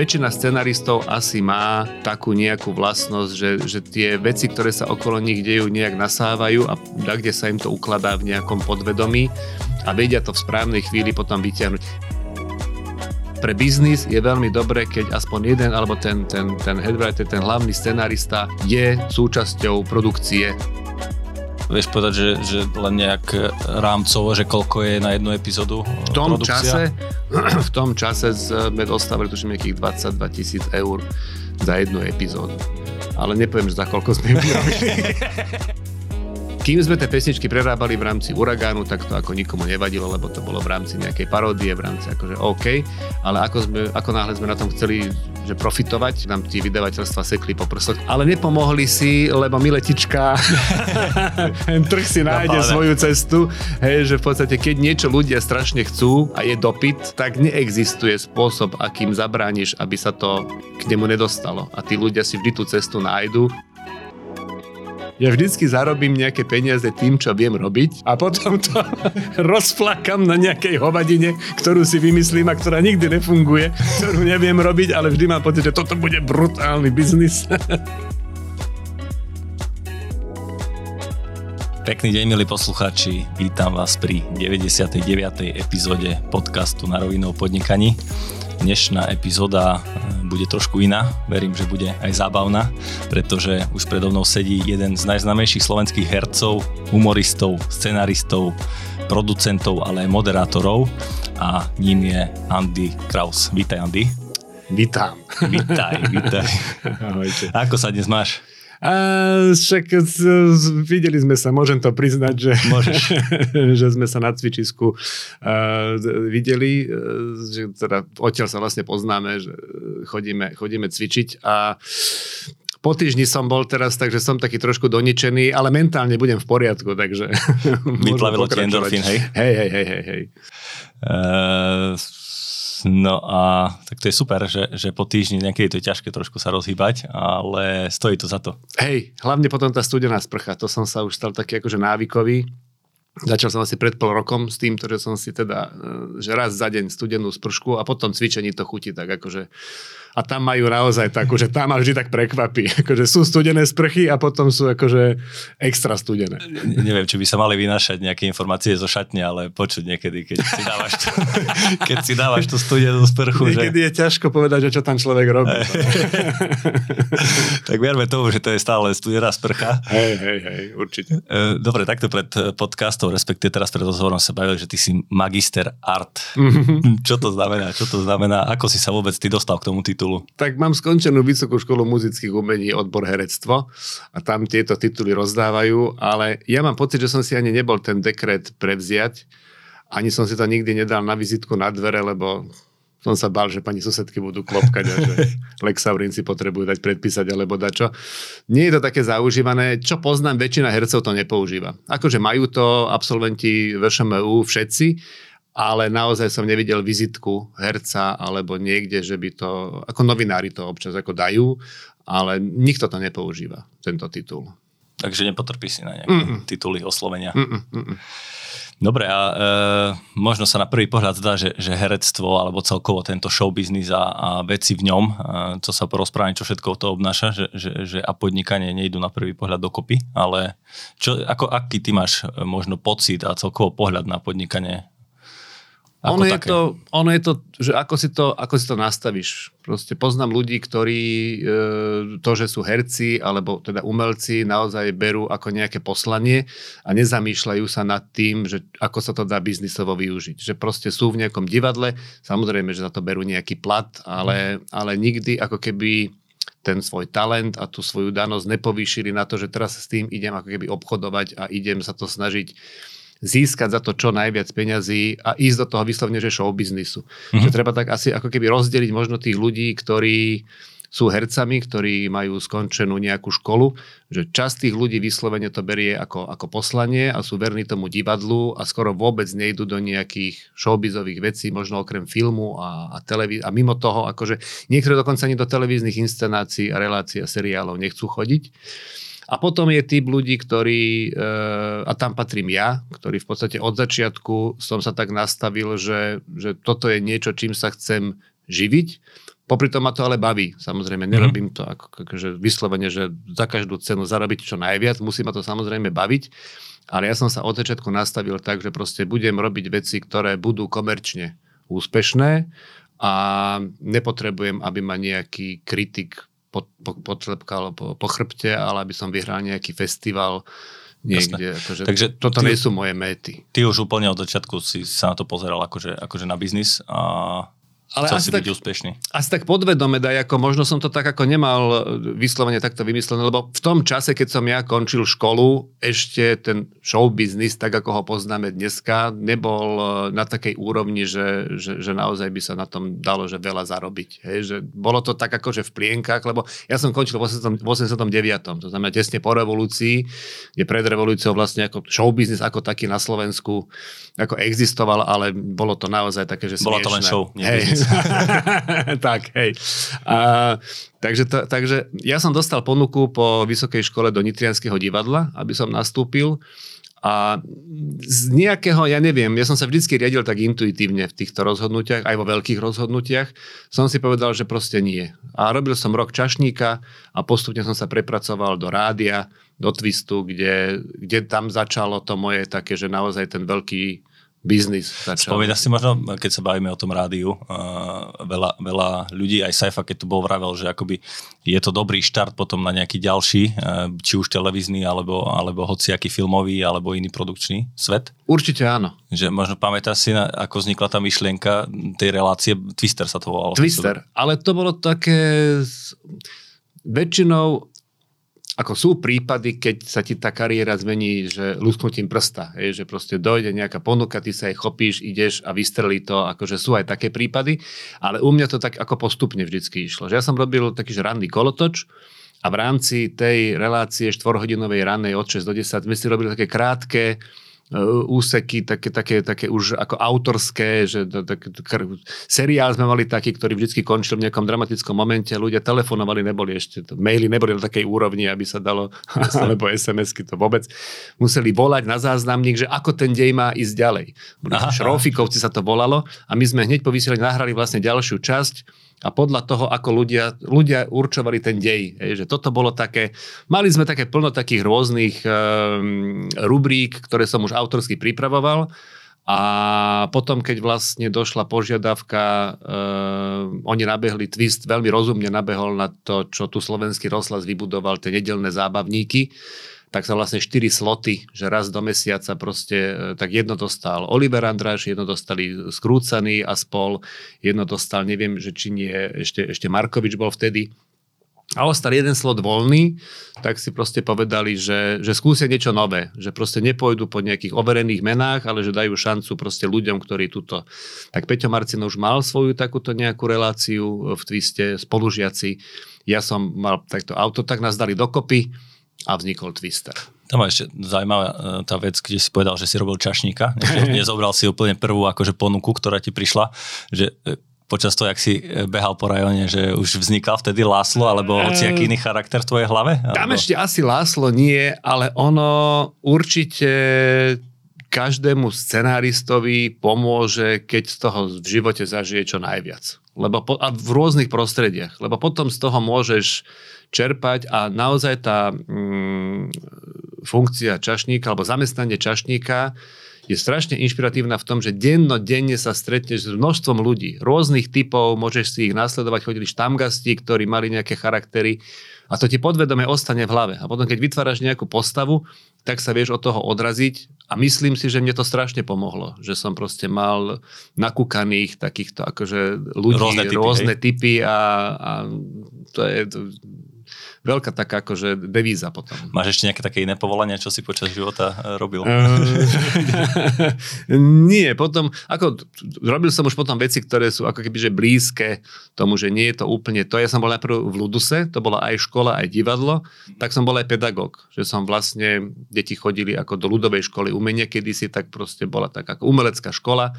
väčšina scenaristov asi má takú nejakú vlastnosť, že, že tie veci, ktoré sa okolo nich dejú, nejak nasávajú a kde sa im to ukladá v nejakom podvedomí a vedia to v správnej chvíli potom vyťahnuť. Pre biznis je veľmi dobré, keď aspoň jeden alebo ten, ten, ten headwriter, ten hlavný scenárista je súčasťou produkcie Vieš povedať, že, že len nejak rámcovo, že koľko je na jednu epizódu v tom produkcia? čase, v tom čase sme dostávali tuším nejakých 22 tisíc eur za jednu epizódu. Ale nepoviem, že za koľko sme ju Kým sme tie pesničky prerábali v rámci Uragánu, tak to ako nikomu nevadilo, lebo to bolo v rámci nejakej paródie, v rámci akože OK, ale ako, sme, ako náhle sme na tom chceli že profitovať, nám tí vydavateľstva sekli po prsoch, ale nepomohli si, lebo miletička trh si nájde svoju cestu, hej, že v podstate keď niečo ľudia strašne chcú a je dopyt, tak neexistuje spôsob, akým zabrániš, aby sa to k nemu nedostalo. A tí ľudia si vždy tú cestu nájdu ja vždycky zarobím nejaké peniaze tým, čo viem robiť a potom to rozplakam na nejakej hovadine, ktorú si vymyslím a ktorá nikdy nefunguje, ktorú neviem robiť, ale vždy mám pocit, že toto bude brutálny biznis. Pekný deň, milí poslucháči. Vítam vás pri 99. epizóde podcastu Na rovinou podnikaní. Dnešná epizóda e, bude trošku iná, verím, že bude aj zábavná, pretože už predo mnou sedí jeden z najznámejších slovenských hercov, humoristov, scenaristov, producentov, ale aj moderátorov a ním je Andy Kraus. Vítaj Andy. Vítam. Vítaj, vítaj. Ahojte. Ako sa dnes máš? A však videli sme sa, môžem to priznať, že, že sme sa na cvičisku uh, videli, uh, že teda odtiaľ sa vlastne poznáme, že chodíme, chodíme cvičiť a po týždni som bol teraz, takže som taký trošku doničený, ale mentálne budem v poriadku, takže... Vyplavilo ti endorfín, hej? Hej, hej, hej, hej. hej. Uh, No a tak to je super, že, že po týždni niekedy to je ťažké trošku sa rozhýbať, ale stojí to za to. Hej, hlavne potom tá studená sprcha, to som sa už stal taký akože návykový. Začal som asi pred pol rokom s týmto, že som si teda, e, že raz za deň studenú spršku a potom cvičení to chutí tak akože a tam majú naozaj takú, že tam ma vždy tak prekvapí. Akože sú studené sprchy a potom sú akože extra studené. Ne, neviem, či by sa mali vynášať nejaké informácie zo šatne, ale počuť niekedy, keď si dávaš, tú, keď si dávaš tú studenú sprchu. Niekedy že... je ťažko povedať, čo tam človek robí. tak vierme tomu, že to je stále studená sprcha. Hej, hej, hej, určite. E, dobre, takto pred podcastom, respektíve teraz pred rozhovorom sa bavili, že ty si magister art. čo to znamená? Čo to znamená? Ako si sa vôbec ty dostal k tomu titulu? Titulu? Tak mám skončenú Vysokú školu muzických umení, odbor herectvo a tam tieto tituly rozdávajú, ale ja mám pocit, že som si ani nebol ten dekret prevziať, ani som si to nikdy nedal na vizitku na dvere, lebo som sa bál, že pani susedky budú klopkať a že Lexaurin si potrebujú dať predpísať alebo dačo. Nie je to také zaužívané. Čo poznám, väčšina hercov to nepoužíva. Akože majú to absolventi VŠMU všetci, ale naozaj som nevidel vizitku herca alebo niekde, že by to, ako novinári to občas ako dajú, ale nikto to nepoužíva, tento titul. Takže nepotrpí si na nejaké Mm-mm. tituly oslovenia. Mm-mm. Mm-mm. Dobre, a e, možno sa na prvý pohľad zdá, že, že herectvo alebo celkovo tento show business a, a veci v ňom, e, co sa porozprávame, čo všetko to obnáša, že, že, že a podnikanie nejdu na prvý pohľad dokopy, ale čo, ako, aký ty máš e, možno pocit a celkovo pohľad na podnikanie ono je, to, ono je to, že ako si to, ako si to nastavíš. Proste poznám ľudí, ktorí e, to, že sú herci alebo teda umelci, naozaj berú ako nejaké poslanie a nezamýšľajú sa nad tým, že ako sa to dá biznisovo využiť. Že proste sú v nejakom divadle, samozrejme, že za to berú nejaký plat, ale, ale nikdy ako keby ten svoj talent a tú svoju danosť nepovýšili na to, že teraz s tým idem ako keby obchodovať a idem sa to snažiť získať za to čo najviac peňazí a ísť do toho vyslovne, že show biznisu. Mm-hmm. Že treba tak asi ako keby rozdeliť možno tých ľudí, ktorí sú hercami, ktorí majú skončenú nejakú školu, že časť tých ľudí vyslovene to berie ako, ako poslanie a sú verní tomu divadlu a skoro vôbec nejdú do nejakých showbizových vecí, možno okrem filmu a, a televíz- a mimo toho, akože niektorí dokonca ani do televíznych inscenácií a relácií a seriálov nechcú chodiť. A potom je typ ľudí, ktorí, e, a tam patrím ja, ktorý v podstate od začiatku som sa tak nastavil, že, že toto je niečo, čím sa chcem živiť, Popri tom ma to ale baví, samozrejme. Nerobím to ako, akože vyslovene, že za každú cenu zarobiť čo najviac, musí ma to samozrejme baviť, ale ja som sa od začiatku nastavil tak, že proste budem robiť veci, ktoré budú komerčne úspešné a nepotrebujem, aby ma nejaký kritik potlepkal po, po chrbte, ale aby som vyhral nejaký festival niekde. Akože Takže toto ty, nie sú moje méty. Ty už úplne od začiatku si sa na to pozeral akože, akože na biznis a ale Chcel asi si tak, byť úspešný. Asi tak podvedome daj, ako možno som to tak ako nemal vyslovene takto vymyslené, lebo v tom čase, keď som ja končil školu, ešte ten show business, tak ako ho poznáme dneska, nebol e, na takej úrovni, že, že, že naozaj by sa na tom dalo že veľa zarobiť. Hej? Že bolo to tak akože v plienkach, lebo ja som končil v 89. To znamená tesne po revolúcii, kde pred revolúciou vlastne ako show business ako taký na Slovensku ako existoval, ale bolo to naozaj také, že Bola to len show, hej, tak, hej. A, takže, to, takže ja som dostal ponuku po vysokej škole do Nitrianského divadla, aby som nastúpil. A z nejakého, ja neviem, ja som sa vždycky riadil tak intuitívne v týchto rozhodnutiach, aj vo veľkých rozhodnutiach, som si povedal, že proste nie. A robil som rok čašníka a postupne som sa prepracoval do rádia, do Twistu, kde, kde tam začalo to moje také, že naozaj ten veľký biznis začal. Spovedá si možno, keď sa bavíme o tom rádiu, uh, veľa, veľa ľudí, aj Saifa, keď tu bol vravel, že akoby je to dobrý štart potom na nejaký ďalší, uh, či už televízny, alebo, alebo hociaký filmový, alebo iný produkčný svet? Určite áno. Že možno pamätáš si, na, ako vznikla tá myšlienka tej relácie, Twister sa to volalo. Twister, ale to bolo také... Väčšinou ako sú prípady, keď sa ti tá kariéra zmení, že lusknutím prsta, je, že proste dojde nejaká ponuka, ty sa jej chopíš, ideš a vystrelí to, akože sú aj také prípady, ale u mňa to tak ako postupne vždycky išlo. Že ja som robil taký že ranný kolotoč a v rámci tej relácie štvorhodinovej rannej od 6 do 10 sme si robili také krátke úseky, také, také, také už ako autorské, že tak, seriál sme mali taký, ktorý vždy končil v nejakom dramatickom momente, ľudia telefonovali, neboli ešte, to, maily neboli na takej úrovni, aby sa dalo, alebo SMS-ky to vôbec, museli volať na záznamník, že ako ten dej má ísť ďalej. Šrofikovci sa to volalo a my sme hneď po vysielaní nahrali vlastne ďalšiu časť, a podľa toho, ako ľudia, ľudia určovali ten dej. Hej, že toto bolo také, mali sme také plno takých rôznych um, rubrík, ktoré som už autorsky pripravoval a potom, keď vlastne došla požiadavka, um, oni nabehli, Twist veľmi rozumne nabehol na to, čo tu slovenský rozhlas vybudoval, tie nedelné zábavníky, tak sa vlastne 4 sloty, že raz do mesiaca proste, e, tak jedno dostal Oliver Andráš, jedno dostali Skrúcaný a spol, jedno dostal, neviem, že či nie, ešte, ešte Markovič bol vtedy, a ostal jeden slot voľný, tak si proste povedali, že, že skúsia niečo nové, že proste nepôjdu po nejakých overených menách, ale že dajú šancu proste ľuďom, ktorí túto... Tak Peťo Marcino už mal svoju takúto nejakú reláciu v Twiste, spolužiaci. Ja som mal takto auto, tak nás dali dokopy a vznikol Twister. Tam ešte zaujímavá e, tá vec, kde si povedal, že si robil čašníka. Nezobral si úplne prvú akože ponuku, ktorá ti prišla, že e, počas toho, jak si e, behal po rajone, že už vznikal vtedy Láslo, alebo aký iný charakter v tvojej hlave? Alebo... Tam ešte asi Láslo nie, ale ono určite každému scenáristovi pomôže, keď z toho v živote zažije čo najviac. Lebo po, a v rôznych prostrediach. Lebo potom z toho môžeš čerpať a naozaj tá mm, funkcia čašníka alebo zamestnanie čašníka je strašne inšpiratívna v tom, že denne sa stretneš s množstvom ľudí, rôznych typov, môžeš si ich nasledovať, chodili štamgasti, ktorí mali nejaké charaktery a to ti podvedome ostane v hlave. A potom, keď vytváraš nejakú postavu, tak sa vieš od toho odraziť a myslím si, že mne to strašne pomohlo, že som proste mal nakúkaných takýchto akože ľudí, rôzne typy, rôzne typy a, a to je veľká taká akože devíza potom. Máš ešte nejaké také iné povolania, čo si počas života e, robil? nie, potom, ako robil som už potom veci, ktoré sú ako keby že blízke tomu, že nie je to úplne to. Ja som bol najprv v Luduse, to bola aj škola, aj divadlo, tak som bol aj pedagóg, že som vlastne, deti chodili ako do ľudovej školy umenia kedysi, tak proste bola tak ako umelecká škola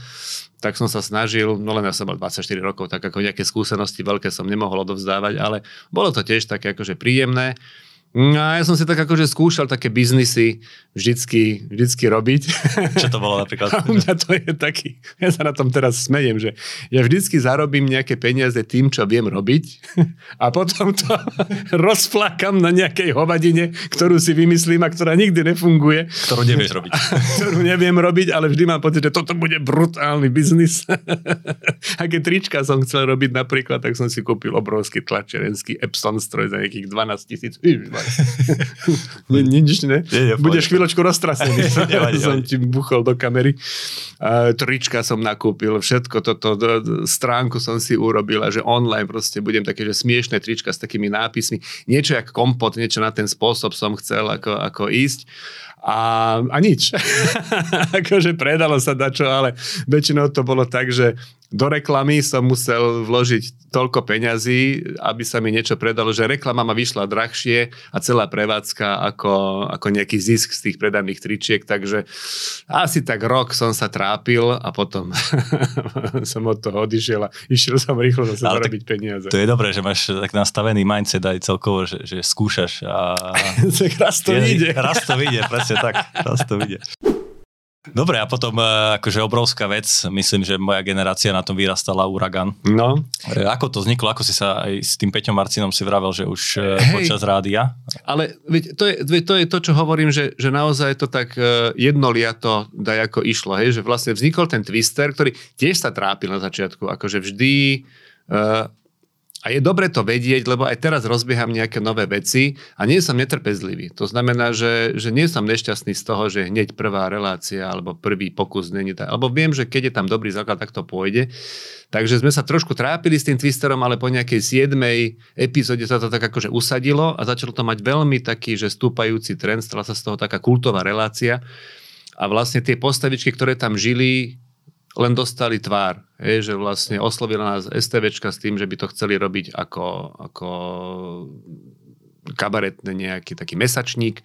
tak som sa snažil, no len ja som mal 24 rokov, tak ako nejaké skúsenosti veľké som nemohol odovzdávať, ale bolo to tiež také akože príjemné. No ja som si tak akože skúšal také biznisy vždycky, vždycky robiť. Čo to bolo napríklad? A u mňa to je taký, ja sa na tom teraz smejem, že ja vždycky zarobím nejaké peniaze tým, čo viem robiť a potom to rozplakam na nejakej hovadine, ktorú si vymyslím a ktorá nikdy nefunguje. Ktorú nevieš robiť. ktorú neviem robiť, ale vždy mám pocit, že toto bude brutálny biznis. Aké trička som chcel robiť napríklad, tak som si kúpil obrovský tlačerenský Epson stroj za nejakých 12 tisíc nie, nič, ne? Nie, nie, Budeš chvíľočku roztrasený. som ti buchol do kamery. Uh, trička som nakúpil, všetko toto, stránku som si urobil a že online proste budem také, že smiešné trička s takými nápismi. Niečo jak kompot, niečo na ten spôsob som chcel ako, ako ísť. A, a nič. akože predalo sa dačo, ale väčšinou to bolo tak, že do reklamy som musel vložiť toľko peňazí, aby sa mi niečo predalo, že reklama ma vyšla drahšie a celá prevádzka ako, ako nejaký zisk z tých predaných tričiek, takže asi tak rok som sa trápil a potom som od toho odišiel a išiel som rýchlo zase Ale zarobiť peniaze. To je dobré, že máš tak nastavený mindset aj celkovo, že, že skúšaš a... raz to ide. Raz to vyjde, presne tak. Raz to vyjde. Dobre, a potom e, akože obrovská vec, myslím, že moja generácia na tom vyrastala Uragan. No. E, ako to vzniklo, ako si sa aj s tým Peťom Marcinom si vravel, že už e, Hej, počas rádia? Ale to je, to je to, čo hovorím, že, že naozaj to tak jednoliato ako išlo, hej, že vlastne vznikol ten twister, ktorý tiež sa trápil na začiatku, akože vždy a je dobre to vedieť, lebo aj teraz rozbieham nejaké nové veci a nie som netrpezlivý. To znamená, že, že nie som nešťastný z toho, že hneď prvá relácia alebo prvý pokus není tak. Alebo viem, že keď je tam dobrý základ, tak to pôjde. Takže sme sa trošku trápili s tým twisterom, ale po nejakej 7. epizóde sa to tak akože usadilo a začalo to mať veľmi taký, že stúpajúci trend, stala sa z toho taká kultová relácia. A vlastne tie postavičky, ktoré tam žili, len dostali tvár, hej, že vlastne oslovila nás STVčka s tým, že by to chceli robiť ako, ako kabaretný nejaký taký mesačník.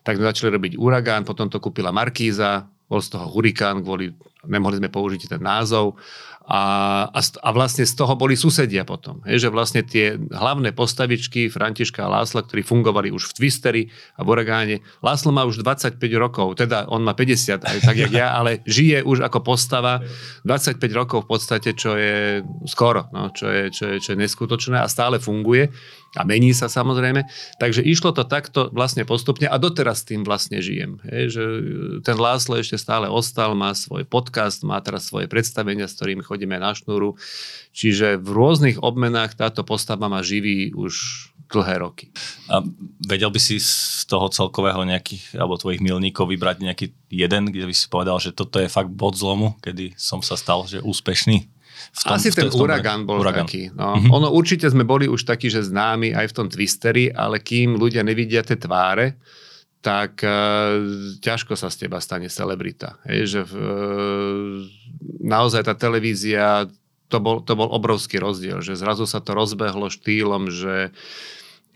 Tak sme začali robiť Uragán, potom to kúpila Markíza, bol z toho Hurikán, kvôli, nemohli sme použiť ten názov a, a, a vlastne z toho boli susedia potom. Je, že vlastne tie hlavné postavičky Františka a Lásla, ktorí fungovali už v Twisteri a v Oregáne. Láslo má už 25 rokov, teda on má 50, aj tak jak ja, ale žije už ako postava 25 rokov v podstate, čo je skoro, no, čo, je, čo, je, čo je neskutočné a stále funguje a mení sa samozrejme. Takže išlo to takto vlastne postupne a doteraz tým vlastne žijem. Hej, že ten Láslo ešte stále ostal, má svoj podcast, má teraz svoje predstavenia, s ktorými chodíme na šnúru. Čiže v rôznych obmenách táto postava ma živí už dlhé roky. A vedel by si z toho celkového nejakých, alebo tvojich milníkov vybrať nejaký jeden, kde by si povedal, že toto je fakt bod zlomu, kedy som sa stal, že úspešný? Tom, Asi ten Uragan bol uragan. taký. No. Mm-hmm. Ono určite sme boli už takí, že známi aj v tom Twisteri, ale kým ľudia nevidia tie tváre, tak uh, ťažko sa z teba stane celebrita. Hej, že uh, naozaj tá televízia, to bol, to bol obrovský rozdiel, že zrazu sa to rozbehlo štýlom, že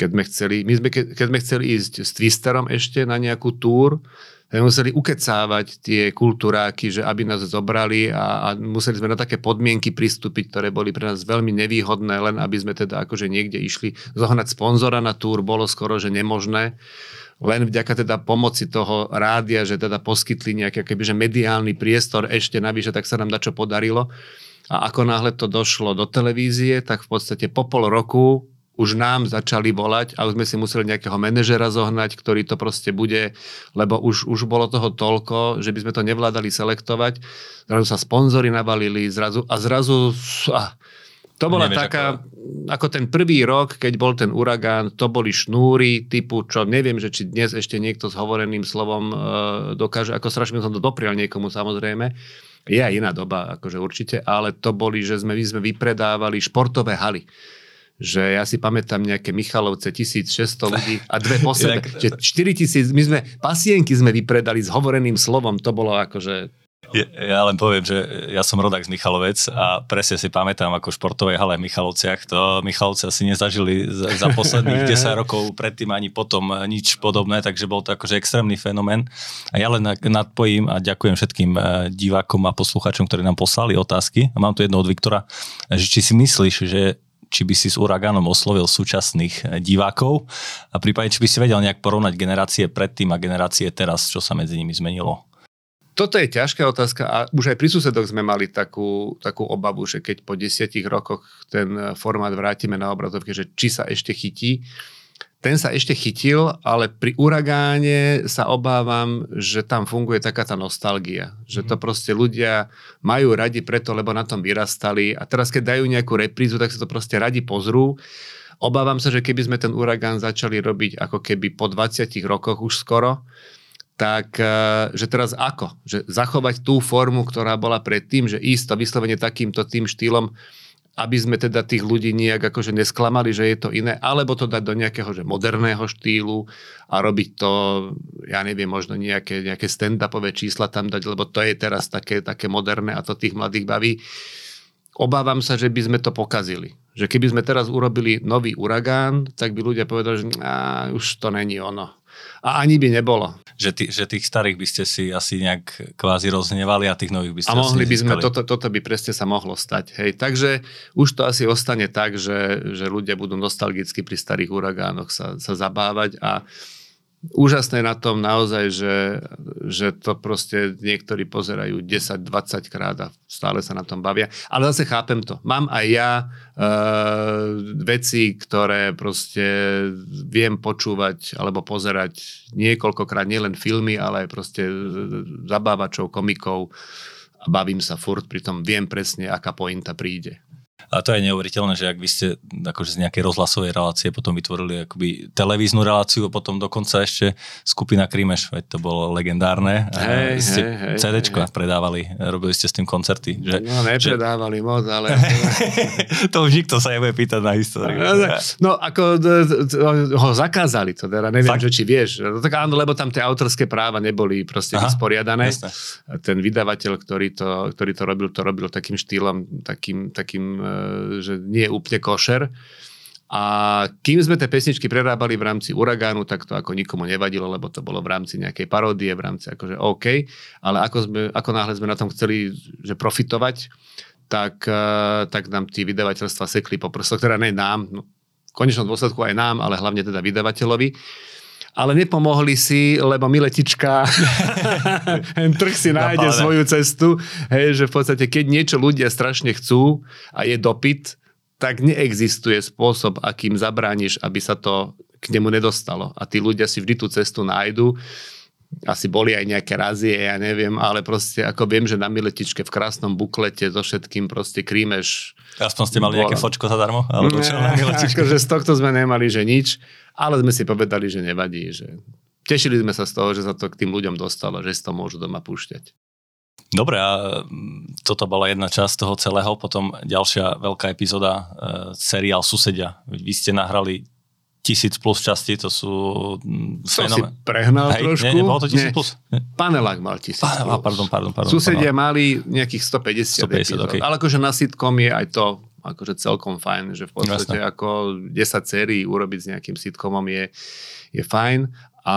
keď sme chceli, my sme, ke, keď sme chceli ísť s Twisterom ešte na nejakú túr, sme museli ukecávať tie kultúráky, že aby nás zobrali a, a museli sme na také podmienky pristúpiť, ktoré boli pre nás veľmi nevýhodné, len aby sme teda akože niekde išli zohnať sponzora na túr, bolo skoro, že nemožné len vďaka teda pomoci toho rádia, že teda poskytli nejaký kebyže mediálny priestor ešte navyše, tak sa nám dačo podarilo. A ako náhle to došlo do televízie, tak v podstate po pol roku už nám začali volať a už sme si museli nejakého manažera zohnať, ktorý to proste bude, lebo už, už bolo toho toľko, že by sme to nevládali selektovať. Zrazu sa sponzory nabalili zrazu, a zrazu... Ah, to bola Nevieš, taká, ako... ako ten prvý rok, keď bol ten uragán, to boli šnúry typu, čo neviem, že či dnes ešte niekto s hovoreným slovom e, dokáže, ako strašne som to doprial niekomu samozrejme, je aj iná doba, akože určite, ale to boli, že sme, my sme vypredávali športové haly že ja si pamätám nejaké Michalovce, 1600 ľudí a dve po sebe. že 4000, my sme, pasienky sme vypredali s hovoreným slovom, to bolo akože ja, len poviem, že ja som rodák z Michalovec a presne si pamätám, ako športovej hale v Michalovciach. To Michalovci asi nezažili za, posledných 10 rokov predtým ani potom nič podobné, takže bol to akože extrémny fenomén. A ja len nadpojím a ďakujem všetkým eh, divákom a poslucháčom, ktorí nám poslali otázky. A mám tu jedno od Viktora, že či si myslíš, že či by si s Uragánom oslovil súčasných divákov a prípadne, či by si vedel nejak porovnať generácie predtým a generácie teraz, čo sa medzi nimi zmenilo. Toto je ťažká otázka a už aj pri susedoch sme mali takú, takú obavu, že keď po desiatich rokoch ten formát vrátime na obrazovke, že či sa ešte chytí, ten sa ešte chytil, ale pri uragáne sa obávam, že tam funguje taká tá nostalgia. Že to mhm. proste ľudia majú radi preto, lebo na tom vyrastali a teraz keď dajú nejakú reprízu, tak sa to proste radi pozrú. Obávam sa, že keby sme ten uragán začali robiť ako keby po 20 rokoch už skoro, tak eh, že teraz ako? Že zachovať tú formu, ktorá bola predtým, že ísť to vyslovene takýmto tým štýlom, aby sme teda tých ľudí nejak akože nesklamali, že je to iné, alebo to dať do nejakého že moderného štýlu a robiť to, ja neviem, možno nejaké, nejaké stand-upové čísla tam dať, lebo to je teraz také, také moderné a to tých mladých baví. Obávam sa, že by sme to pokazili. Že keby sme teraz urobili nový uragán, tak by ľudia povedali, že á, už to není ono a ani by nebolo. Že, tí, že tých starých by ste si asi nejak kvázi roznevali a tých nových by ste A mohli by sme, toto, toto by presne sa mohlo stať. Hej. Takže už to asi ostane tak, že, že ľudia budú nostalgicky pri starých uragánoch sa, sa zabávať a úžasné na tom naozaj, že, že to proste niektorí pozerajú 10-20 krát a stále sa na tom bavia. Ale zase chápem to. Mám aj ja e, veci, ktoré proste viem počúvať alebo pozerať niekoľkokrát, nielen filmy, ale aj proste zabávačov, komikov a bavím sa furt, pritom viem presne, aká pointa príde. A to je neuveriteľné, že ak vy ste akože z nejakej rozhlasovej relácie potom vytvorili akoby televíznu reláciu a potom dokonca ešte skupina Krímeš, veď to bolo legendárne. Hej, ste hej, CDčko hej. predávali, robili ste s tým koncerty. Že, no nepredávali že... moc, ale... to už nikto sa nebude pýtať na históriu. No ako ho zakázali to, teda neviem, že či vieš. No, tak áno, lebo tam tie autorské práva neboli proste Aha, vysporiadané. Jasne. Ten vydavateľ, ktorý to, ktorý to robil, to robil takým štýlom, takým, takým že nie je úplne košer. A kým sme tie pesničky prerábali v rámci Uragánu, tak to ako nikomu nevadilo, lebo to bolo v rámci nejakej paródie, v rámci akože OK, ale ako, sme, ako náhle sme na tom chceli že profitovať, tak, eh, tak nám tí vydavateľstva sekli po prstoch, teda ne nám, no, v konečnom dôsledku aj nám, ale hlavne teda vydavateľovi ale nepomohli si, lebo miletička trh si nájde Napále. svoju cestu, hej, že v podstate keď niečo ľudia strašne chcú a je dopyt, tak neexistuje spôsob, akým zabrániš, aby sa to k nemu nedostalo. A tí ľudia si vždy tú cestu nájdu. Asi boli aj nejaké razie, ja neviem, ale proste ako viem, že na miletičke v krásnom buklete so všetkým proste krímeš. Aspoň ste mali nejaké fočko zadarmo? Alebo čo na akože z tohto sme nemali, že nič. Ale sme si povedali, že nevadí, že tešili sme sa z toho, že sa to k tým ľuďom dostalo, že si to môžu doma púšťať. Dobre, a mm, toto bola jedna časť toho celého, potom ďalšia veľká epizóda, e, seriál Susedia. Vy ste nahrali tisíc plus časti, to sú mm, Som si prehnal Hej, trošku. Nie, nebolo to tisíc plus? Nie. Panelák mal tisíc plus. Pardon, pardon, pardon. Susedia pardon. mali nejakých 150, 150 epizód. Okay. Ale akože na sitcom je aj to akože celkom fajn, že v podstate Jasne. ako 10 sérií urobiť s nejakým sitcomom je, je fajn. A,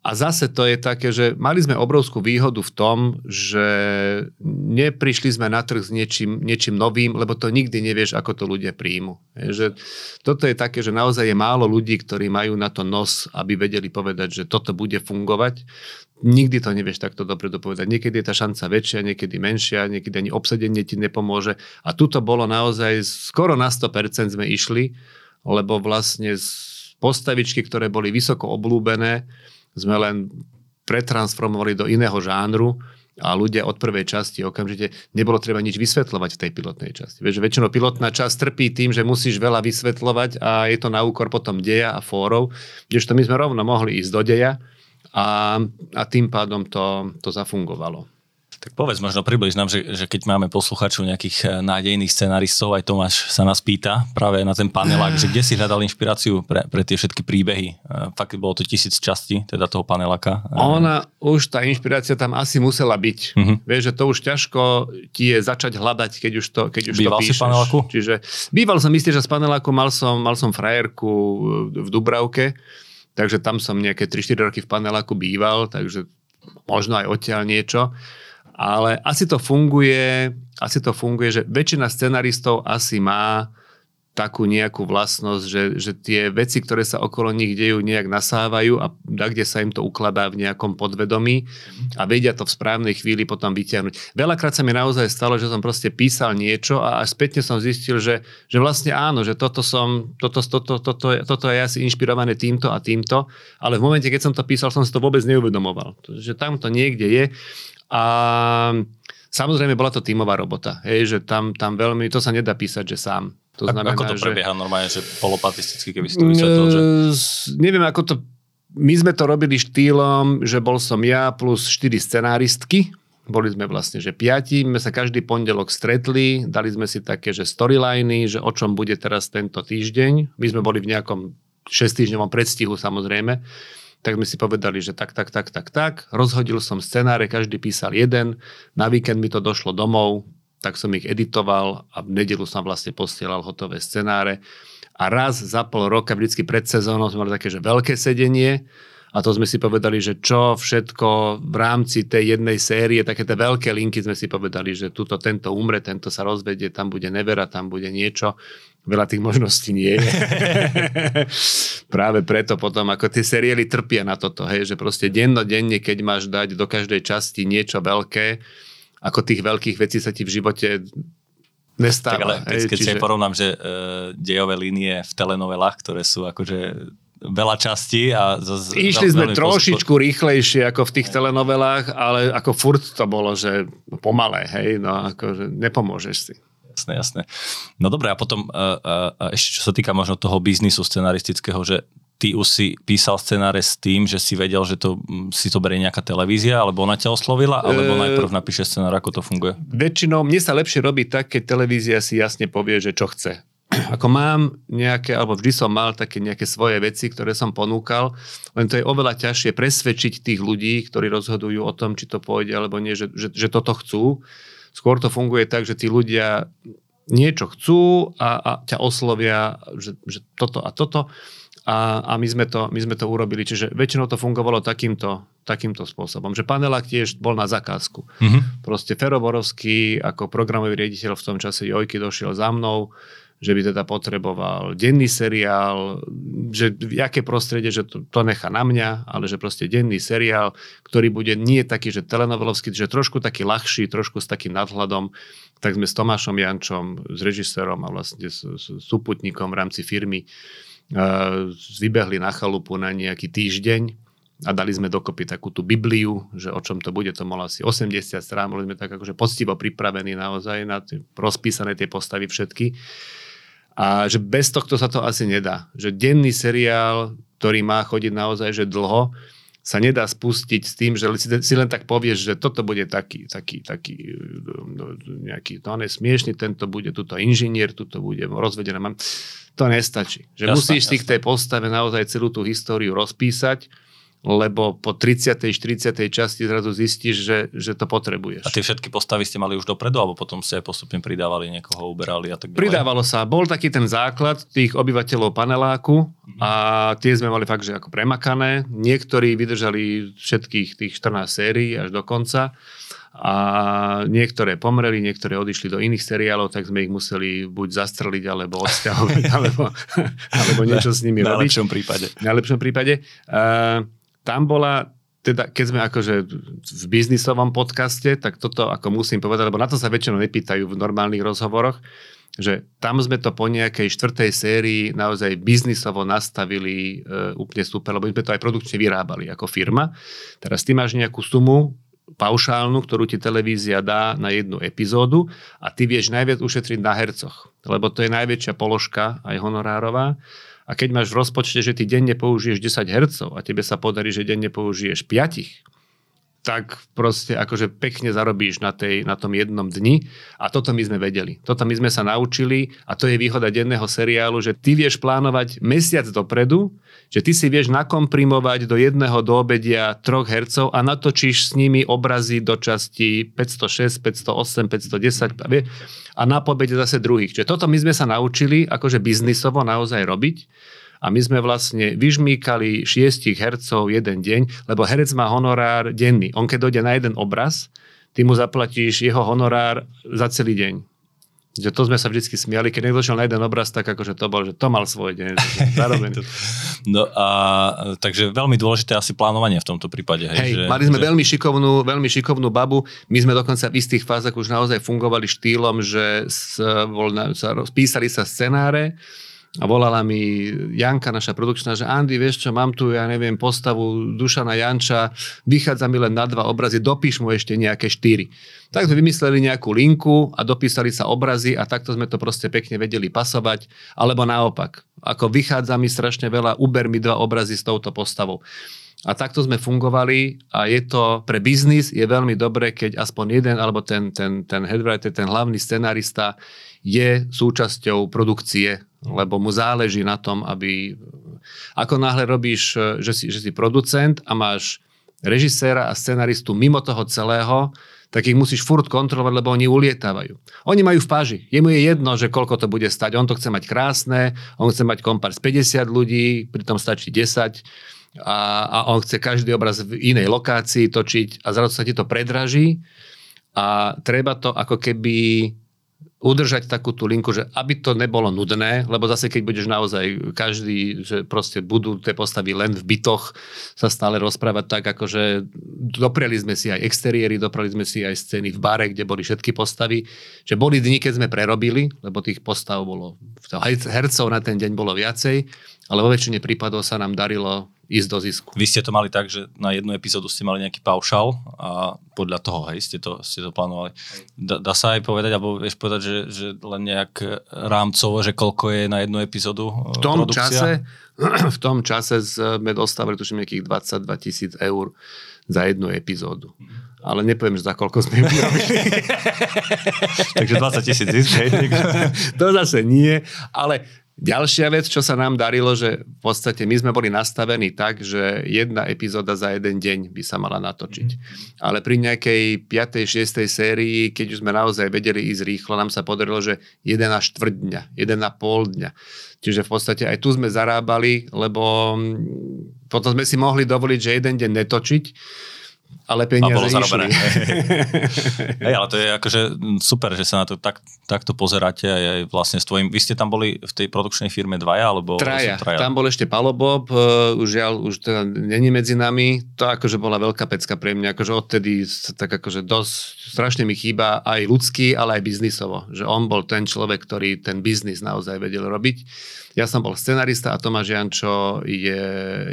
a zase to je také, že mali sme obrovskú výhodu v tom, že neprišli sme na trh s niečím, niečím novým, lebo to nikdy nevieš, ako to ľudia príjmu. Že toto je také, že naozaj je málo ľudí, ktorí majú na to nos, aby vedeli povedať, že toto bude fungovať. Nikdy to nevieš takto dobre dopovedať. Niekedy je tá šanca väčšia, niekedy menšia, niekedy ani obsadenie ti nepomôže. A tuto bolo naozaj skoro na 100% sme išli, lebo vlastne z postavičky, ktoré boli vysoko oblúbené, sme len pretransformovali do iného žánru a ľudia od prvej časti okamžite nebolo treba nič vysvetľovať v tej pilotnej časti. Vieš, väčšinou pilotná časť trpí tým, že musíš veľa vysvetľovať a je to na úkor potom deja a fórov, kdežto my sme rovno mohli ísť do deja a, a tým pádom to, to zafungovalo. Tak povedz možno približ nám, že, že keď máme posluchačov nejakých eh, nádejných scenaristov, aj Tomáš sa nás pýta práve na ten panelák, že kde si hľadal inšpiráciu pre, pre tie všetky príbehy. Eh, fakt bolo to tisíc častí, teda toho paneláka. Eh, Ona už, tá inšpirácia tam asi musela byť. Uh-huh. Vieš, že to už ťažko ti je začať hľadať, keď už to, keď už býval to píšeš. si v paneláku? Čiže býval som istý, že z paneláku mal som, mal som frajerku v Dubravke, takže tam som nejaké 3-4 roky v paneláku býval, takže možno aj odtiaľ niečo Ale asi to funguje, asi to funguje, že väčšina scenaristov asi má takú nejakú vlastnosť, že, že tie veci, ktoré sa okolo nich dejú, nejak nasávajú a kde sa im to ukladá v nejakom podvedomí a vedia to v správnej chvíli potom vyťahnuť. Veľakrát sa mi naozaj stalo, že som proste písal niečo a až spätne som zistil, že, že vlastne áno, že toto som, toto, toto, toto, toto je asi inšpirované týmto a týmto, ale v momente, keď som to písal, som si to vôbec neuvedomoval. Že tam to niekde je a Samozrejme, bola to tímová robota, hej, že tam, tam veľmi, to sa nedá písať, že sám. To znamená, ako to prebieha že... normálne, že polopatisticky, keby si to vysvetlil? Že... Neviem, ako to... My sme to robili štýlom, že bol som ja plus 4 scenáristky, boli sme vlastne, že piati, my sa každý pondelok stretli, dali sme si také, že storyliny, že o čom bude teraz tento týždeň. My sme boli v nejakom 6 týždňovom predstihu samozrejme. Tak sme si povedali, že tak, tak, tak, tak, tak. Rozhodil som scenáre, každý písal jeden. Na víkend mi to došlo domov, tak som ich editoval a v nedelu som vlastne posielal hotové scenáre. A raz za pol roka, vždycky pred sezónou, sme mali také, že veľké sedenie a to sme si povedali, že čo všetko v rámci tej jednej série, také tie veľké linky sme si povedali, že tuto tento umre, tento sa rozvedie, tam bude nevera, tam bude niečo. Veľa tých možností nie je. Práve preto potom, ako tie seriály trpia na toto, hej, že proste dennodenne, keď máš dať do každej časti niečo veľké, ako tých veľkých vecí sa ti v živote nestáva. Tak ale keď, keď čiže... si porovnám, že uh, dejové línie v telenovelách, ktoré sú akože veľa častí a z, Išli sme trošičku postup... rýchlejšie ako v tých telenovelách, ale ako furt to bolo, že pomalé, hej, no akože nepomôžeš si. Jasné, jasné. No dobré, a potom uh, uh, ešte čo sa týka možno toho biznisu scenaristického, že ty už si písal scenáre s tým, že si vedel, že to, si to berie nejaká televízia, alebo ona ťa oslovila, alebo e... najprv napíše scenár, ako to funguje? Väčšinou mne sa lepšie robí tak, keď televízia si jasne povie, že čo chce. Ako mám nejaké, alebo vždy som mal také nejaké svoje veci, ktoré som ponúkal, len to je oveľa ťažšie presvedčiť tých ľudí, ktorí rozhodujú o tom, či to pôjde alebo nie, že, že, že toto chcú. Skôr to funguje tak, že tí ľudia niečo chcú a, a ťa oslovia, že, že toto a toto a, a my, sme to, my sme to urobili. Čiže väčšinou to fungovalo takýmto, takýmto spôsobom. Že panelák tiež bol na zakázku. Mm-hmm. Proste Feroborovský ako programový riaditeľ v tom čase Jojky došiel za mnou, že by teda potreboval denný seriál, že aké prostredie, že to, to nechá na mňa, ale že proste denný seriál, ktorý bude nie taký, že telenovelovský, že trošku taký ľahší, trošku s takým nadhľadom, tak sme s Tomášom Jančom, s režisérom a vlastne s, s súputníkom v rámci firmy vybehli na chalupu na nejaký týždeň a dali sme dokopy takú tú Bibliu, že o čom to bude, to malo asi 80 strán, boli sme tak akože poctivo pripravení naozaj na tie, rozpísané tie postavy všetky. A že bez tohto sa to asi nedá. Že denný seriál, ktorý má chodiť naozaj že dlho, sa nedá spustiť s tým, že si len tak povieš, že toto bude taký, taký, taký no, nejaký, to on je smiešný, tento bude tuto inžinier, tuto bude rozvedená. To nestačí. Že jasná, musíš jasná. si k tej postave naozaj celú tú históriu rozpísať, lebo po 30. 40. časti zrazu zistíš, že, že to potrebuješ. A tie všetky postavy ste mali už dopredu, alebo potom ste aj postupne pridávali, niekoho uberali a tak ďalej? Pridávalo sa. Bol taký ten základ tých obyvateľov paneláku mm-hmm. a tie sme mali fakt, že ako premakané. Niektorí vydržali všetkých tých 14 sérií až do konca a niektoré pomreli, niektoré odišli do iných seriálov, tak sme ich museli buď zastreliť, alebo odsťahovať, alebo, alebo niečo s nimi robiť. V najlepšom prípade. V najlepšom prípade. Uh, tam bola teda keď sme akože v biznisovom podcaste, tak toto ako musím povedať, lebo na to sa väčšinou nepýtajú v normálnych rozhovoroch, že tam sme to po nejakej štvrtej sérii naozaj biznisovo nastavili e, úplne super, lebo sme to aj produkčne vyrábali ako firma. Teraz ty máš nejakú sumu, paušálnu, ktorú ti televízia dá na jednu epizódu a ty vieš najviac ušetriť na hercoch, lebo to je najväčšia položka aj honorárová a keď máš v rozpočte, že ty denne použiješ 10 Hz a tebe sa podarí, že denne použiješ 5, tak proste akože pekne zarobíš na, tej, na tom jednom dni. A toto my sme vedeli. Toto my sme sa naučili a to je výhoda denného seriálu, že ty vieš plánovať mesiac dopredu, že ty si vieš nakomprimovať do jedného doobedia troch hercov a natočíš s nimi obrazy do časti 506, 508, 510 a na pobede zase druhých. Čiže toto my sme sa naučili akože biznisovo naozaj robiť a my sme vlastne vyžmýkali šiestich hercov jeden deň, lebo herec má honorár denný. On keď dojde na jeden obraz, ty mu zaplatíš jeho honorár za celý deň. Že to sme sa vždy smiali, keď niekto šiel na jeden obraz, tak akože to bol, že to mal svoj deň. No a takže veľmi dôležité asi plánovanie v tomto prípade. Hej, hej že, mali sme že... veľmi, šikovnú, veľmi šikovnú babu. My sme dokonca v istých fázach už naozaj fungovali štýlom, že s, bol, sa, písali sa scenáre, a volala mi Janka, naša produkčná, že Andy, vieš čo, mám tu, ja neviem, postavu Dušana Janča, vychádza mi len na dva obrazy, dopíš mu ešte nejaké štyri. Tak sme vymysleli nejakú linku a dopísali sa obrazy a takto sme to proste pekne vedeli pasovať, alebo naopak. Ako vychádza mi strašne veľa, uber mi dva obrazy s touto postavou. A takto sme fungovali a je to pre biznis je veľmi dobré, keď aspoň jeden alebo ten, ten, ten headwriter, ten hlavný scenarista je súčasťou produkcie, lebo mu záleží na tom, aby... Ako náhle robíš, že si, že si producent a máš režiséra a scenaristu mimo toho celého, tak ich musíš furt kontrolovať, lebo oni ulietávajú. Oni majú v páži. Jemu je jedno, že koľko to bude stať. On to chce mať krásne, on chce mať kompár z 50 ľudí, pritom stačí 10 a, a on chce každý obraz v inej lokácii točiť a zrazu sa ti to predraží a treba to ako keby udržať takú tú linku, že aby to nebolo nudné, lebo zase keď budeš naozaj každý, že proste budú tie postavy len v bytoch sa stále rozprávať tak, akože dopriali sme si aj exteriéry, dopriali sme si aj scény v bare, kde boli všetky postavy, že boli dni, keď sme prerobili, lebo tých postav bolo, hercov na ten deň bolo viacej, ale vo väčšine prípadov sa nám darilo ísť do zisku. Vy ste to mali tak, že na jednu epizódu ste mali nejaký paušal a podľa toho, hej, ste to, ste to plánovali. Dá, dá sa aj povedať, alebo vieš povedať, že, že len nejak rámcovo, že koľko je na jednu epizódu v tom produkcia? čase, V tom čase sme dostávali tuším nejakých 22 tisíc eur za jednu epizódu. Ale nepoviem, že za koľko sme ju Takže 20 tisíc To zase nie, ale Ďalšia vec, čo sa nám darilo, že v podstate my sme boli nastavení tak, že jedna epizóda za jeden deň by sa mala natočiť. Mm-hmm. Ale pri nejakej 5. 6. sérii, keď už sme naozaj vedeli ísť rýchlo, nám sa podarilo, že 1 až 4 dňa, 1,5 dňa. Čiže v podstate aj tu sme zarábali, lebo mm, potom sme si mohli dovoliť, že jeden deň netočiť, ale peniaze bolo zarobené. Hej, ale to je akože super, že sa na to tak, takto pozeráte aj, aj vlastne s tvojim. Vy ste tam boli v tej produkčnej firme dvaja? Alebo traja. traja. Tam bol ešte Palo Bob, uh, už žiaľ, už teda není medzi nami. To akože bola veľká pecka pre mňa. Akože odtedy tak akože dosť strašne mi chýba aj ľudský, ale aj biznisovo. Že on bol ten človek, ktorý ten biznis naozaj vedel robiť. Ja som bol scenarista a Tomáš Jančo je,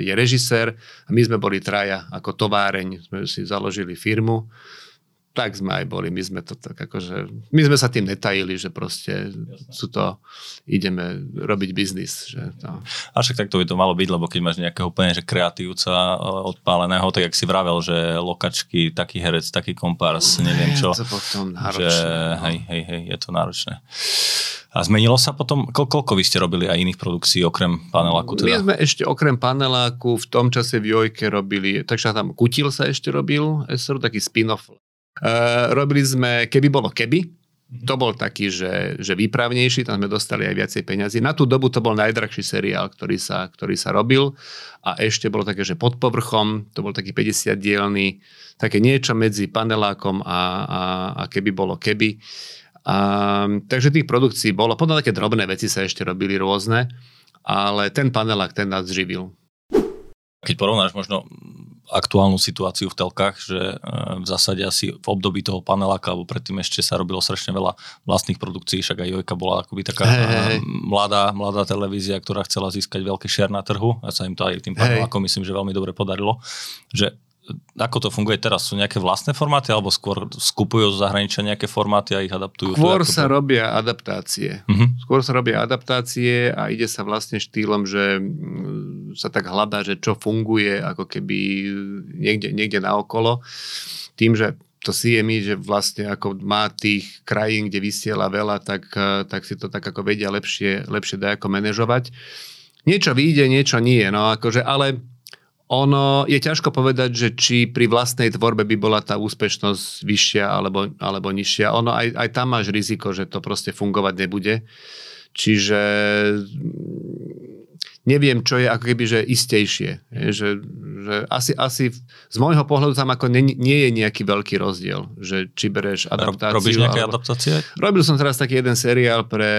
je režisér a my sme boli traja ako továreň. Sme si založili firmu tak sme aj boli. My sme to tak akože, my sme sa tým netajili, že proste sú to, ideme robiť biznis. Že to... A však tak to by to malo byť, lebo keď máš nejakého úplne že kreatívca e, odpáleného, tak jak si vravel, že lokačky, taký herec, taký kompárs, neviem čo. Je to potom náročné. Že, no. hej, hej, hej, je to náročné. A zmenilo sa potom, koľko vy ste robili aj iných produkcií okrem paneláku? Teda? My sme ešte okrem paneláku v tom čase v Jojke robili, takže tam Kutil sa ešte robil, SR, taký spin-off Uh, robili sme Keby bolo keby, to bol taký, že, že výpravnejší, tam sme dostali aj viacej peňazí. Na tú dobu to bol najdrahší seriál, ktorý sa, ktorý sa robil a ešte bolo také, že pod povrchom, to bol taký 50 dielný, také niečo medzi panelákom a, a, a keby bolo keby. A, takže tých produkcií bolo, potom také drobné veci sa ešte robili rôzne, ale ten panelák, ten nás živil. Keď porovnáš možno aktuálnu situáciu v telkách, že e, v zásade asi v období toho paneláka, alebo predtým ešte sa robilo strašne veľa vlastných produkcií, však aj Jojka bola akoby taká hey, hey. Mladá, mladá televízia, ktorá chcela získať veľký šer na trhu a sa im to aj tým panelákom hey. myslím, že veľmi dobre podarilo. Že ako to funguje teraz? Sú nejaké vlastné formáty alebo skôr skupujú zo zahraničia nejaké formáty a ich adaptujú? Skôr sa to... robia adaptácie. Uh-huh. Skôr sa robia adaptácie a ide sa vlastne štýlom, že mm, sa tak hľadá, že čo funguje ako keby niekde, niekde naokolo. Tým, že to CMI, že vlastne ako má tých krajín, kde vysiela veľa, tak, tak si to tak ako vedia lepšie, lepšie dať ako manažovať. Niečo vyjde, niečo nie. No akože, ale ono je ťažko povedať, že či pri vlastnej tvorbe by bola tá úspešnosť vyššia alebo, alebo nižšia. Ono aj, aj tam máš riziko, že to proste fungovať nebude. Čiže neviem, čo je ako keby, že istejšie. Je, že, že asi, asi z môjho pohľadu tam ako nie, nie je nejaký veľký rozdiel, že či bereš adaptáciu. Robíš nejaké alebo... adaptácie? Robil som teraz taký jeden seriál pre,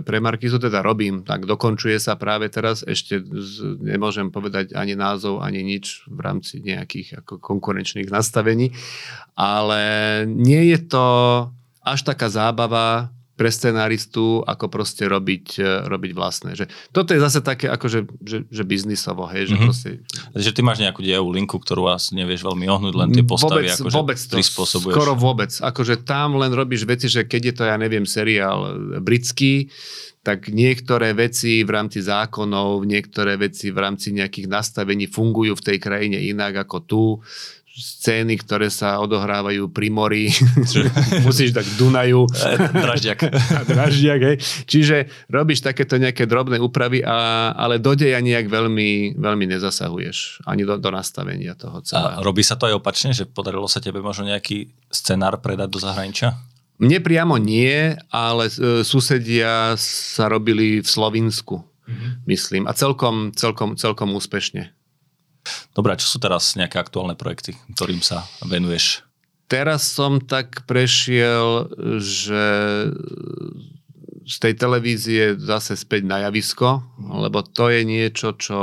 pre Markizu, teda robím, tak dokončuje sa práve teraz, ešte z, nemôžem povedať ani názov, ani nič v rámci nejakých ako konkurenčných nastavení, ale nie je to až taká zábava, pre scenáristu, ako proste robiť, e, robiť vlastné. Že toto je zase také akože, že, že biznisovo, hej, že mm-hmm. proste... Že ty máš nejakú dejovú linku, ktorú vás nevieš veľmi ohnúť, len tie postavy vôbec, akože vôbec to, prispôsobuješ. Skoro vôbec. Akože tam len robíš veci, že keď je to, ja neviem, seriál britský, tak niektoré veci v rámci zákonov, niektoré veci v rámci nejakých nastavení fungujú v tej krajine inak ako tu scény, ktoré sa odohrávajú pri mori, musíš dať Dunaju. Draždiak. Draždiak, hej. Čiže robíš takéto nejaké drobné úpravy, a, ale do deja nejak veľmi, veľmi nezasahuješ. Ani do, do nastavenia toho celého. A robí sa to aj opačne, že podarilo sa tebe možno nejaký scenár predať do zahraničia? Mne priamo nie, ale e, susedia sa robili v Slovinsku, mm-hmm. myslím. A celkom, celkom, celkom úspešne. Dobre, čo sú teraz nejaké aktuálne projekty, ktorým sa venuješ? Teraz som tak prešiel, že z tej televízie zase späť na javisko, lebo to je niečo, čo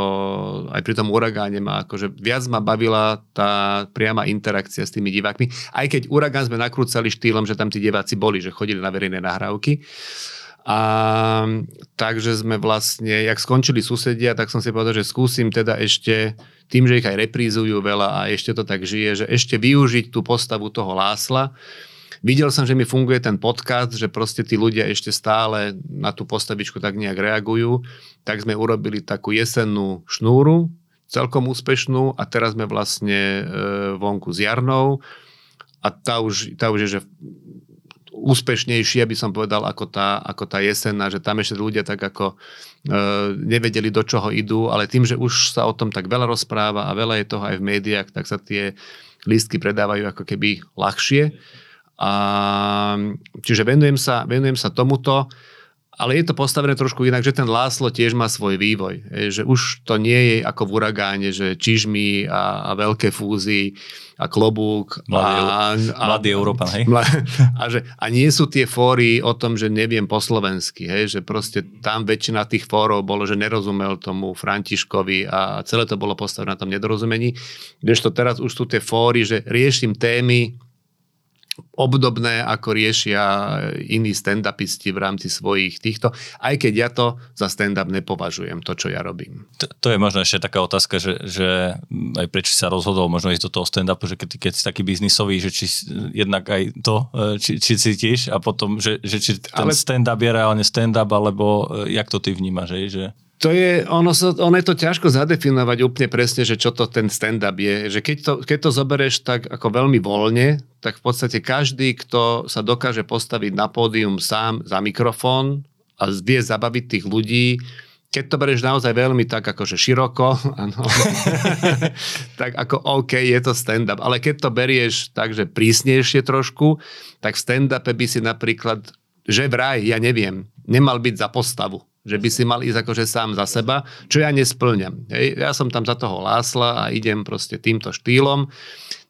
aj pri tom uragáne ma akože viac ma bavila tá priama interakcia s tými divákmi. Aj keď uragán sme nakrúcali štýlom, že tam tí diváci boli, že chodili na verejné nahrávky. A takže sme vlastne, jak skončili susedia, tak som si povedal, že skúsim teda ešte tým, že ich aj reprízujú veľa a ešte to tak žije, že ešte využiť tú postavu toho Lásla. Videl som, že mi funguje ten podcast, že proste tí ľudia ešte stále na tú postavičku tak nejak reagujú. Tak sme urobili takú jesennú šnúru, celkom úspešnú a teraz sme vlastne e, vonku s Jarnou a tá už, tá už je, že úspešnejšie, by som povedal, ako tá, ako tá jesenná, že tam ešte ľudia tak ako e, nevedeli, do čoho idú, ale tým, že už sa o tom tak veľa rozpráva a veľa je toho aj v médiách, tak sa tie lístky predávajú ako keby ľahšie. A, čiže venujem sa, venujem sa tomuto ale je to postavené trošku inak, že ten Láslo tiež má svoj vývoj. Že už to nie je ako v uragáne, že čižmy a, a veľké fúzy a klobúk. Mladý, a, a, mladý Európan, hej? A, že, a nie sú tie fóry o tom, že neviem po slovensky, hej? že proste tam väčšina tých fórov bolo, že nerozumel tomu Františkovi a celé to bolo postavené na tom nedorozumení. Kdežto teraz už sú tie fóry, že riešim témy, obdobné, ako riešia iní stand-upisti v rámci svojich týchto, aj keď ja to za stand-up nepovažujem, to, čo ja robím. To, to je možno ešte taká otázka, že, že aj prečo sa rozhodol možno ísť do toho stand-upu, že keď, keď si taký biznisový, že či jednak aj to, e, či, či cítiš a potom, že, že či ten Ale... stand-up je reálne stand-up, alebo e, jak to ty vnímaš, že to je, ono, so, ono je to ťažko zadefinovať úplne presne, že čo to ten stand-up je. Že keď to, keď to zoberieš tak ako veľmi voľne, tak v podstate každý, kto sa dokáže postaviť na pódium sám za mikrofón a vie zabaviť tých ľudí, keď to bereš naozaj veľmi tak akože široko, ano, tak ako OK, je to stand-up. Ale keď to berieš tak, že prísnejšie trošku, tak v stand-upe by si napríklad, že vraj, ja neviem, nemal byť za postavu že by si mal ísť akože sám za seba, čo ja nesplňam. Hej. Ja som tam za toho lásla a idem proste týmto štýlom.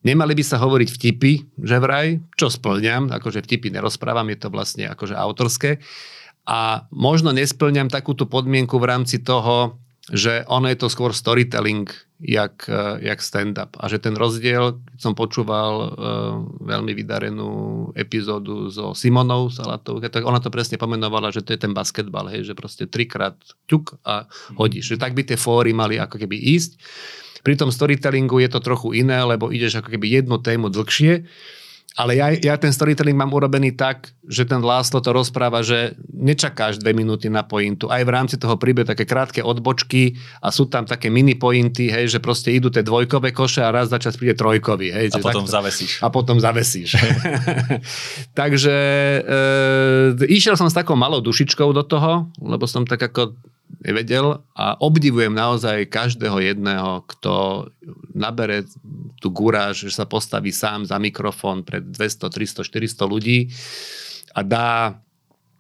Nemali by sa hovoriť vtipy, že vraj, čo splňam, akože vtipy nerozprávam, je to vlastne akože autorské. A možno nesplňam takúto podmienku v rámci toho, že ono je to skôr storytelling, jak, eh, jak stand-up. A že ten rozdiel, keď som počúval uh, veľmi vydarenú epizódu so Simonou Salatou, tak ona to presne pomenovala, že to je ten basketbal, hej, že proste trikrát ťuk a hodíš. Že tak by tie fóry mali ako keby ísť. Pri tom storytellingu je to trochu iné, lebo ideš ako keby jednu tému dlhšie ale ja, ja ten storytelling mám urobený tak, že ten Láslo to rozpráva, že nečakáš dve minúty na pointu. Aj v rámci toho príbehu také krátke odbočky a sú tam také mini pointy, hej, že proste idú tie dvojkové koše a raz za čas príde trojkový. Hej, a potom takto, zavesíš. A potom zavesíš. Takže e, išiel som s takou malou dušičkou do toho, lebo som tak ako nevedel a obdivujem naozaj každého jedného, kto nabere tú guráž, že sa postaví sám za mikrofón pred 200, 300, 400 ľudí a dá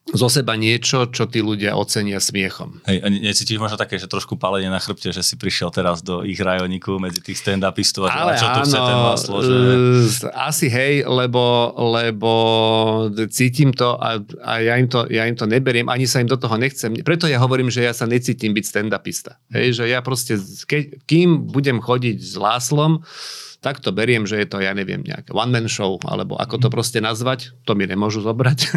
zo seba niečo, čo tí ľudia ocenia smiechom. Hej, a necítiš možno také, že trošku palenie na chrbte, že si prišiel teraz do ich rajoníku medzi tých stand-upistov a čo tu áno, chce ten maslo, že... Asi hej, lebo, lebo cítim to a, a ja, im to, ja im to neberiem, ani sa im do toho nechcem. Preto ja hovorím, že ja sa necítim byť stand-upista. Hej, že ja proste, ke, kým budem chodiť s Láslom, tak to beriem, že je to, ja neviem, nejaké one-man show, alebo ako to mhm. proste nazvať, to mi nemôžu zobrať.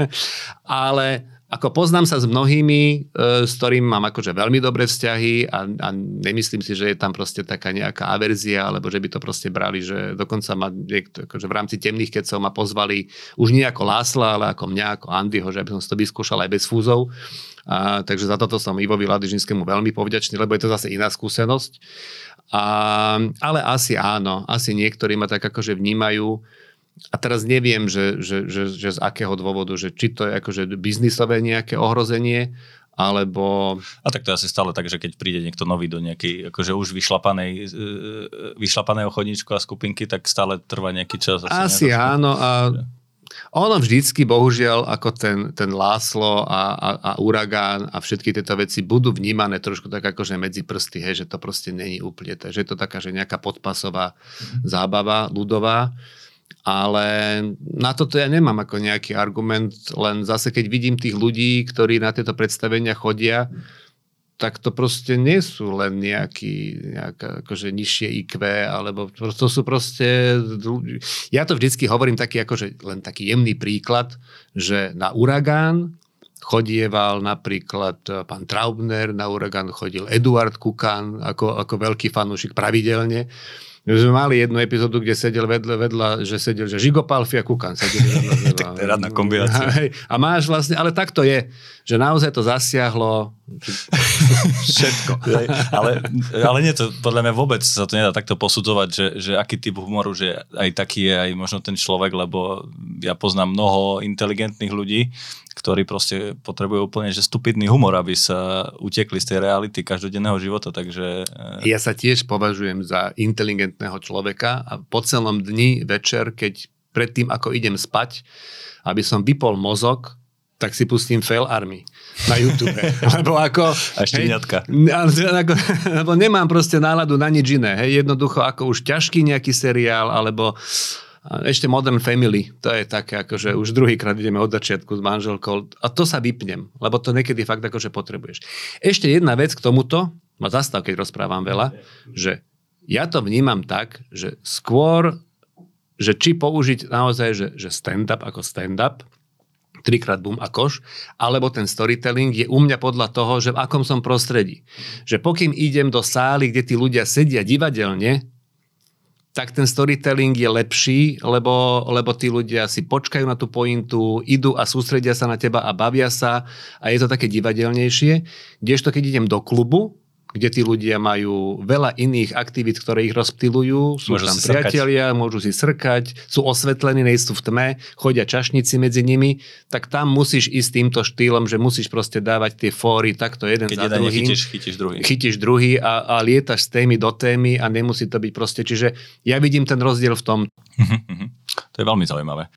Ale ako poznám sa s mnohými, e, s ktorým mám akože veľmi dobré vzťahy a, a nemyslím si, že je tam proste taká nejaká averzia, alebo že by to proste brali, že dokonca ma niekto, akože v rámci temných kecov ma pozvali už nie ako Lásla, ale ako mňa, ako Andyho, že aby som si to vyskúšal aj bez fúzov. A, takže za toto som Ivovi Ladižinskému veľmi povďačný, lebo je to zase iná skúsenosť. A, ale asi áno, asi niektorí ma tak akože vnímajú, a teraz neviem, že, že, že, že z akého dôvodu, že či to je akože biznisové nejaké ohrozenie, alebo... A tak to je asi stále tak, že keď príde niekto nový do nejakej akože už vyšlapanej, e, vyšlapaného chodníčku a skupinky, tak stále trvá nejaký čas. Asi, asi áno a ono vždycky, bohužiaľ, ako ten, ten Láslo a, a, a Uragán a všetky tieto veci budú vnímané trošku tak akože medzi prsty, hej, že to proste není úplne, že je to taká, že nejaká podpasová mm-hmm. zábava ľudová. Ale na toto ja nemám ako nejaký argument, len zase keď vidím tých ľudí, ktorí na tieto predstavenia chodia, tak to proste nie sú len nejaký, nejaká akože nižšie IQ, alebo to sú proste, ja to vždycky hovorím taký akože len taký jemný príklad, že na uragán chodieval napríklad e, pán Traubner, na uragán chodil Eduard Kukan ako, ako veľký fanúšik pravidelne my sme mali jednu epizódu, kde sedel vedľa, vedľa že sedel, že Žigo Palfi a Kukan sedeli vedľa. vedľa. tak to je radná kombinácia. A máš vlastne, ale tak to je, že naozaj to zasiahlo všetko. ale, ale nie, to podľa mňa vôbec sa to nedá takto posudzovať, že, že aký typ humoru, že aj taký je aj možno ten človek, lebo ja poznám mnoho inteligentných ľudí, ktorí proste potrebujú úplne že stupidný humor, aby sa utekli z tej reality každodenného života, takže... Eh, ja sa tiež považujem za inteligentného človeka a po celom dni, večer, keď predtým, ako idem spať, aby som vypol mozog, tak si pustím Fail Army na YouTube. lebo ako... A šteniatka. Ako, lebo nemám proste náladu na nič iné. Hej. Jednoducho ako už ťažký nejaký seriál, alebo ešte Modern Family, to je také, akože už druhýkrát ideme od začiatku s manželkou a to sa vypnem, lebo to niekedy fakt akože potrebuješ. Ešte jedna vec k tomuto, ma zastav, keď rozprávam veľa, že ja to vnímam tak, že skôr, že či použiť naozaj, že, že stand-up ako stand-up, trikrát bum a koš, alebo ten storytelling je u mňa podľa toho, že v akom som prostredí. Že pokým idem do sály, kde tí ľudia sedia divadelne, tak ten storytelling je lepší, lebo, lebo tí ľudia si počkajú na tú pointu, idú a sústredia sa na teba a bavia sa a je to také divadelnejšie. Kdežto keď idem do klubu, kde tí ľudia majú veľa iných aktivít, ktoré ich rozptilujú, sú môžu tam priatelia, srkať. môžu si srkať, sú osvetlení, nejsú v tme, chodia čašníci medzi nimi, tak tam musíš ísť týmto štýlom, že musíš proste dávať tie fóry takto jeden Keď za druhým. Chytíš, chytíš druhý. Chytíš druhý a, a lietaš z témy do témy a nemusí to byť proste, čiže ja vidím ten rozdiel v tom. Mhm, mhm. to je veľmi zaujímavé.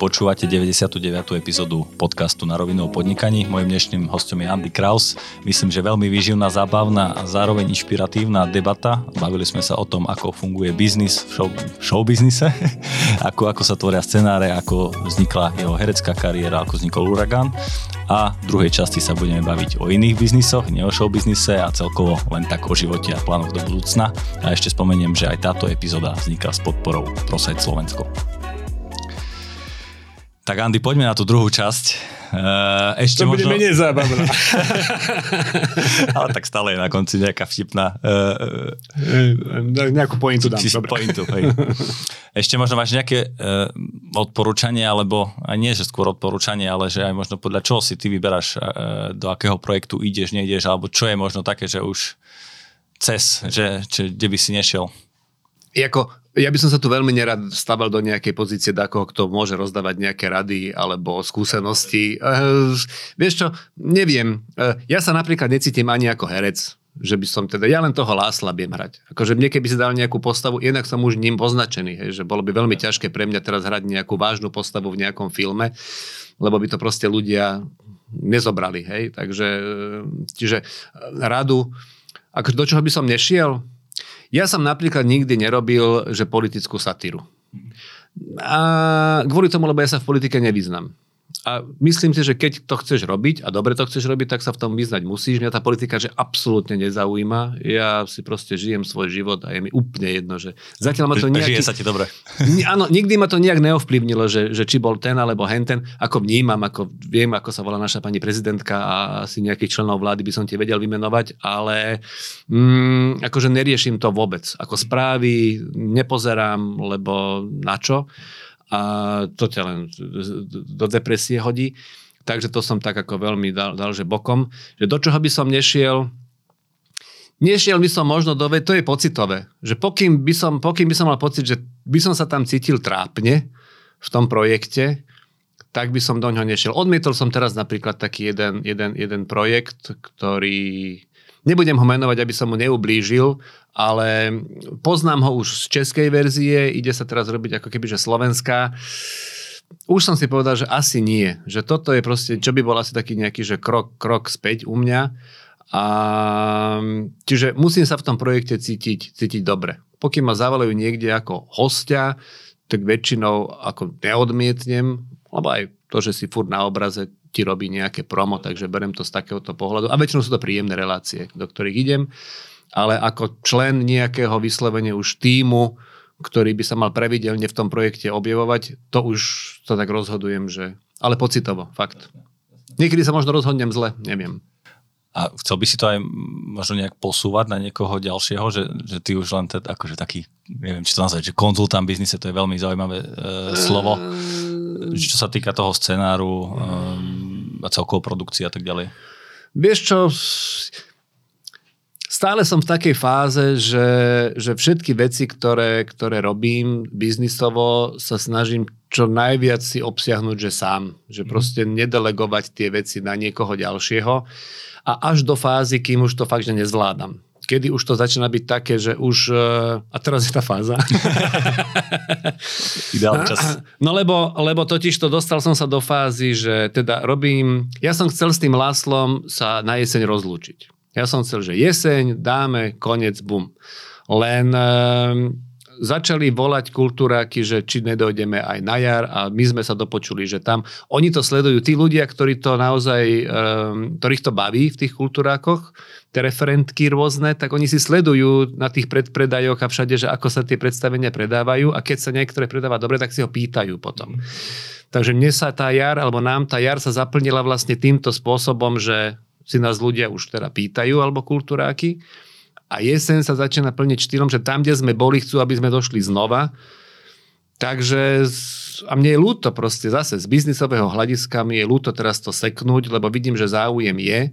Počúvate 99. epizódu podcastu na rovinu o podnikaní. Mojím dnešným hostom je Andy Kraus. Myslím, že veľmi výživná, zábavná a zároveň inšpiratívna debata. Bavili sme sa o tom, ako funguje biznis v show, show biznise, ako, ako sa tvoria scenáre, ako vznikla jeho herecká kariéra, ako vznikol Uragan. A v druhej časti sa budeme baviť o iných biznisoch, nie o show biznise a celkovo len tak o živote a plánoch do budúcna. A ešte spomeniem, že aj táto epizóda vznikla s podporou ProSite Slovensko. Tak Andy, poďme na tú druhú časť. Uh, ešte to bude možno... menej zábavná. Ale tak stále je na konci nejaká vtipná. Uh, Nejakú pointu dám. Pointu, hej. Ešte možno máš nejaké uh, odporúčanie, alebo aj nie, že skôr odporúčanie, ale že aj možno podľa čoho si ty vyberáš, do akého projektu ideš, nejdeš, alebo čo je možno také, že už cez, že, že kde by si nešiel? Jako, ja by som sa tu veľmi nerad staval do nejakej pozície takoho, kto môže rozdávať nejaké rady alebo skúsenosti. E, vieš čo, neviem. E, ja sa napríklad necítim ani ako herec. že by som teda, ja len toho Lásla viem hrať. Akože mne keby si dal nejakú postavu, inak som už ním označený, hej, že bolo by veľmi ťažké pre mňa teraz hrať nejakú vážnu postavu v nejakom filme, lebo by to proste ľudia nezobrali, hej, takže, čiže radu, ako do čoho by som nešiel? Ja som napríklad nikdy nerobil, že politickú satíru. A kvôli tomu, lebo ja sa v politike nevyznam. A myslím si, že keď to chceš robiť a dobre to chceš robiť, tak sa v tom vyznať musíš. Mňa tá politika že absolútne nezaujíma. Ja si proste žijem svoj život a je mi úplne jedno, že zatiaľ ma to nejaký... Žije sa ti dobre. Áno, nikdy ma to nejak neovplyvnilo, že, že či bol ten alebo henten. Ako vnímam, ako viem, ako sa volá naša pani prezidentka a asi nejakých členov vlády by som ti vedel vymenovať, ale mm, akože neriešim to vôbec. Ako správy nepozerám, lebo na čo a to ťa len do depresie hodí. Takže to som tak ako veľmi dal, dal že bokom. Že do čoho by som nešiel, Nešiel by som možno do to je pocitové. Že pokým by, som, pokým by som mal pocit, že by som sa tam cítil trápne v tom projekte, tak by som do ňoho nešiel. Odmietol som teraz napríklad taký jeden, jeden, jeden projekt, ktorý Nebudem ho menovať, aby som mu neublížil, ale poznám ho už z českej verzie, ide sa teraz robiť ako keby, že slovenská. Už som si povedal, že asi nie. Že toto je proste, čo by bol asi taký nejaký, že krok, krok späť u mňa. A, čiže musím sa v tom projekte cítiť, cítiť dobre. Pokým ma zavolajú niekde ako hostia, tak väčšinou ako neodmietnem, lebo aj to, že si furt na obraze, ti robí nejaké promo, takže berem to z takéhoto pohľadu. A väčšinou sú to príjemné relácie, do ktorých idem. Ale ako člen nejakého vyslovene už týmu, ktorý by sa mal pravidelne v tom projekte objavovať, to už to tak rozhodujem, že... Ale pocitovo, fakt. Niekedy sa možno rozhodnem zle, neviem. A chcel by si to aj možno nejak posúvať na niekoho ďalšieho, že, že ty už len teda akože taký, neviem, či to nazvať, že konzultant biznise, to je veľmi zaujímavé e, slovo. Mm. Čo sa týka toho scenáru e, a celkovo produkcie a tak ďalej. Vieš čo, stále som v takej fáze, že, že všetky veci, ktoré, ktoré robím biznisovo, sa snažím čo najviac si obsiahnuť, že sám. Že mhm. proste nedelegovať tie veci na niekoho ďalšieho a až do fázy, kým už to fakt, že nezvládam. Kedy už to začína byť také, že už... Eh, a teraz je tá fáza. Ideálny čas. No lebo, lebo totiž to dostal som sa do fázy, že teda robím... Ja som chcel s tým Láslom sa na jeseň rozlúčiť. Ja som chcel, že jeseň, dáme, koniec, bum. Len začali volať kultúráky, že či nedojdeme aj na jar a my sme sa dopočuli, že tam. Oni to sledujú, tí ľudia, ktorí to naozaj, um, ktorých to baví v tých kultúrákoch, tie referentky rôzne, tak oni si sledujú na tých predpredajoch a všade, že ako sa tie predstavenia predávajú a keď sa niektoré predáva dobre, tak si ho pýtajú potom. Takže mne sa tá jar, alebo nám tá jar sa zaplnila vlastne týmto spôsobom, že si nás ľudia už teda pýtajú, alebo kultúráky a jeseň sa začína plniť štýlom, že tam, kde sme boli, chcú, aby sme došli znova. Takže a mne je ľúto proste zase z biznisového hľadiska mi je ľúto teraz to seknúť, lebo vidím, že záujem je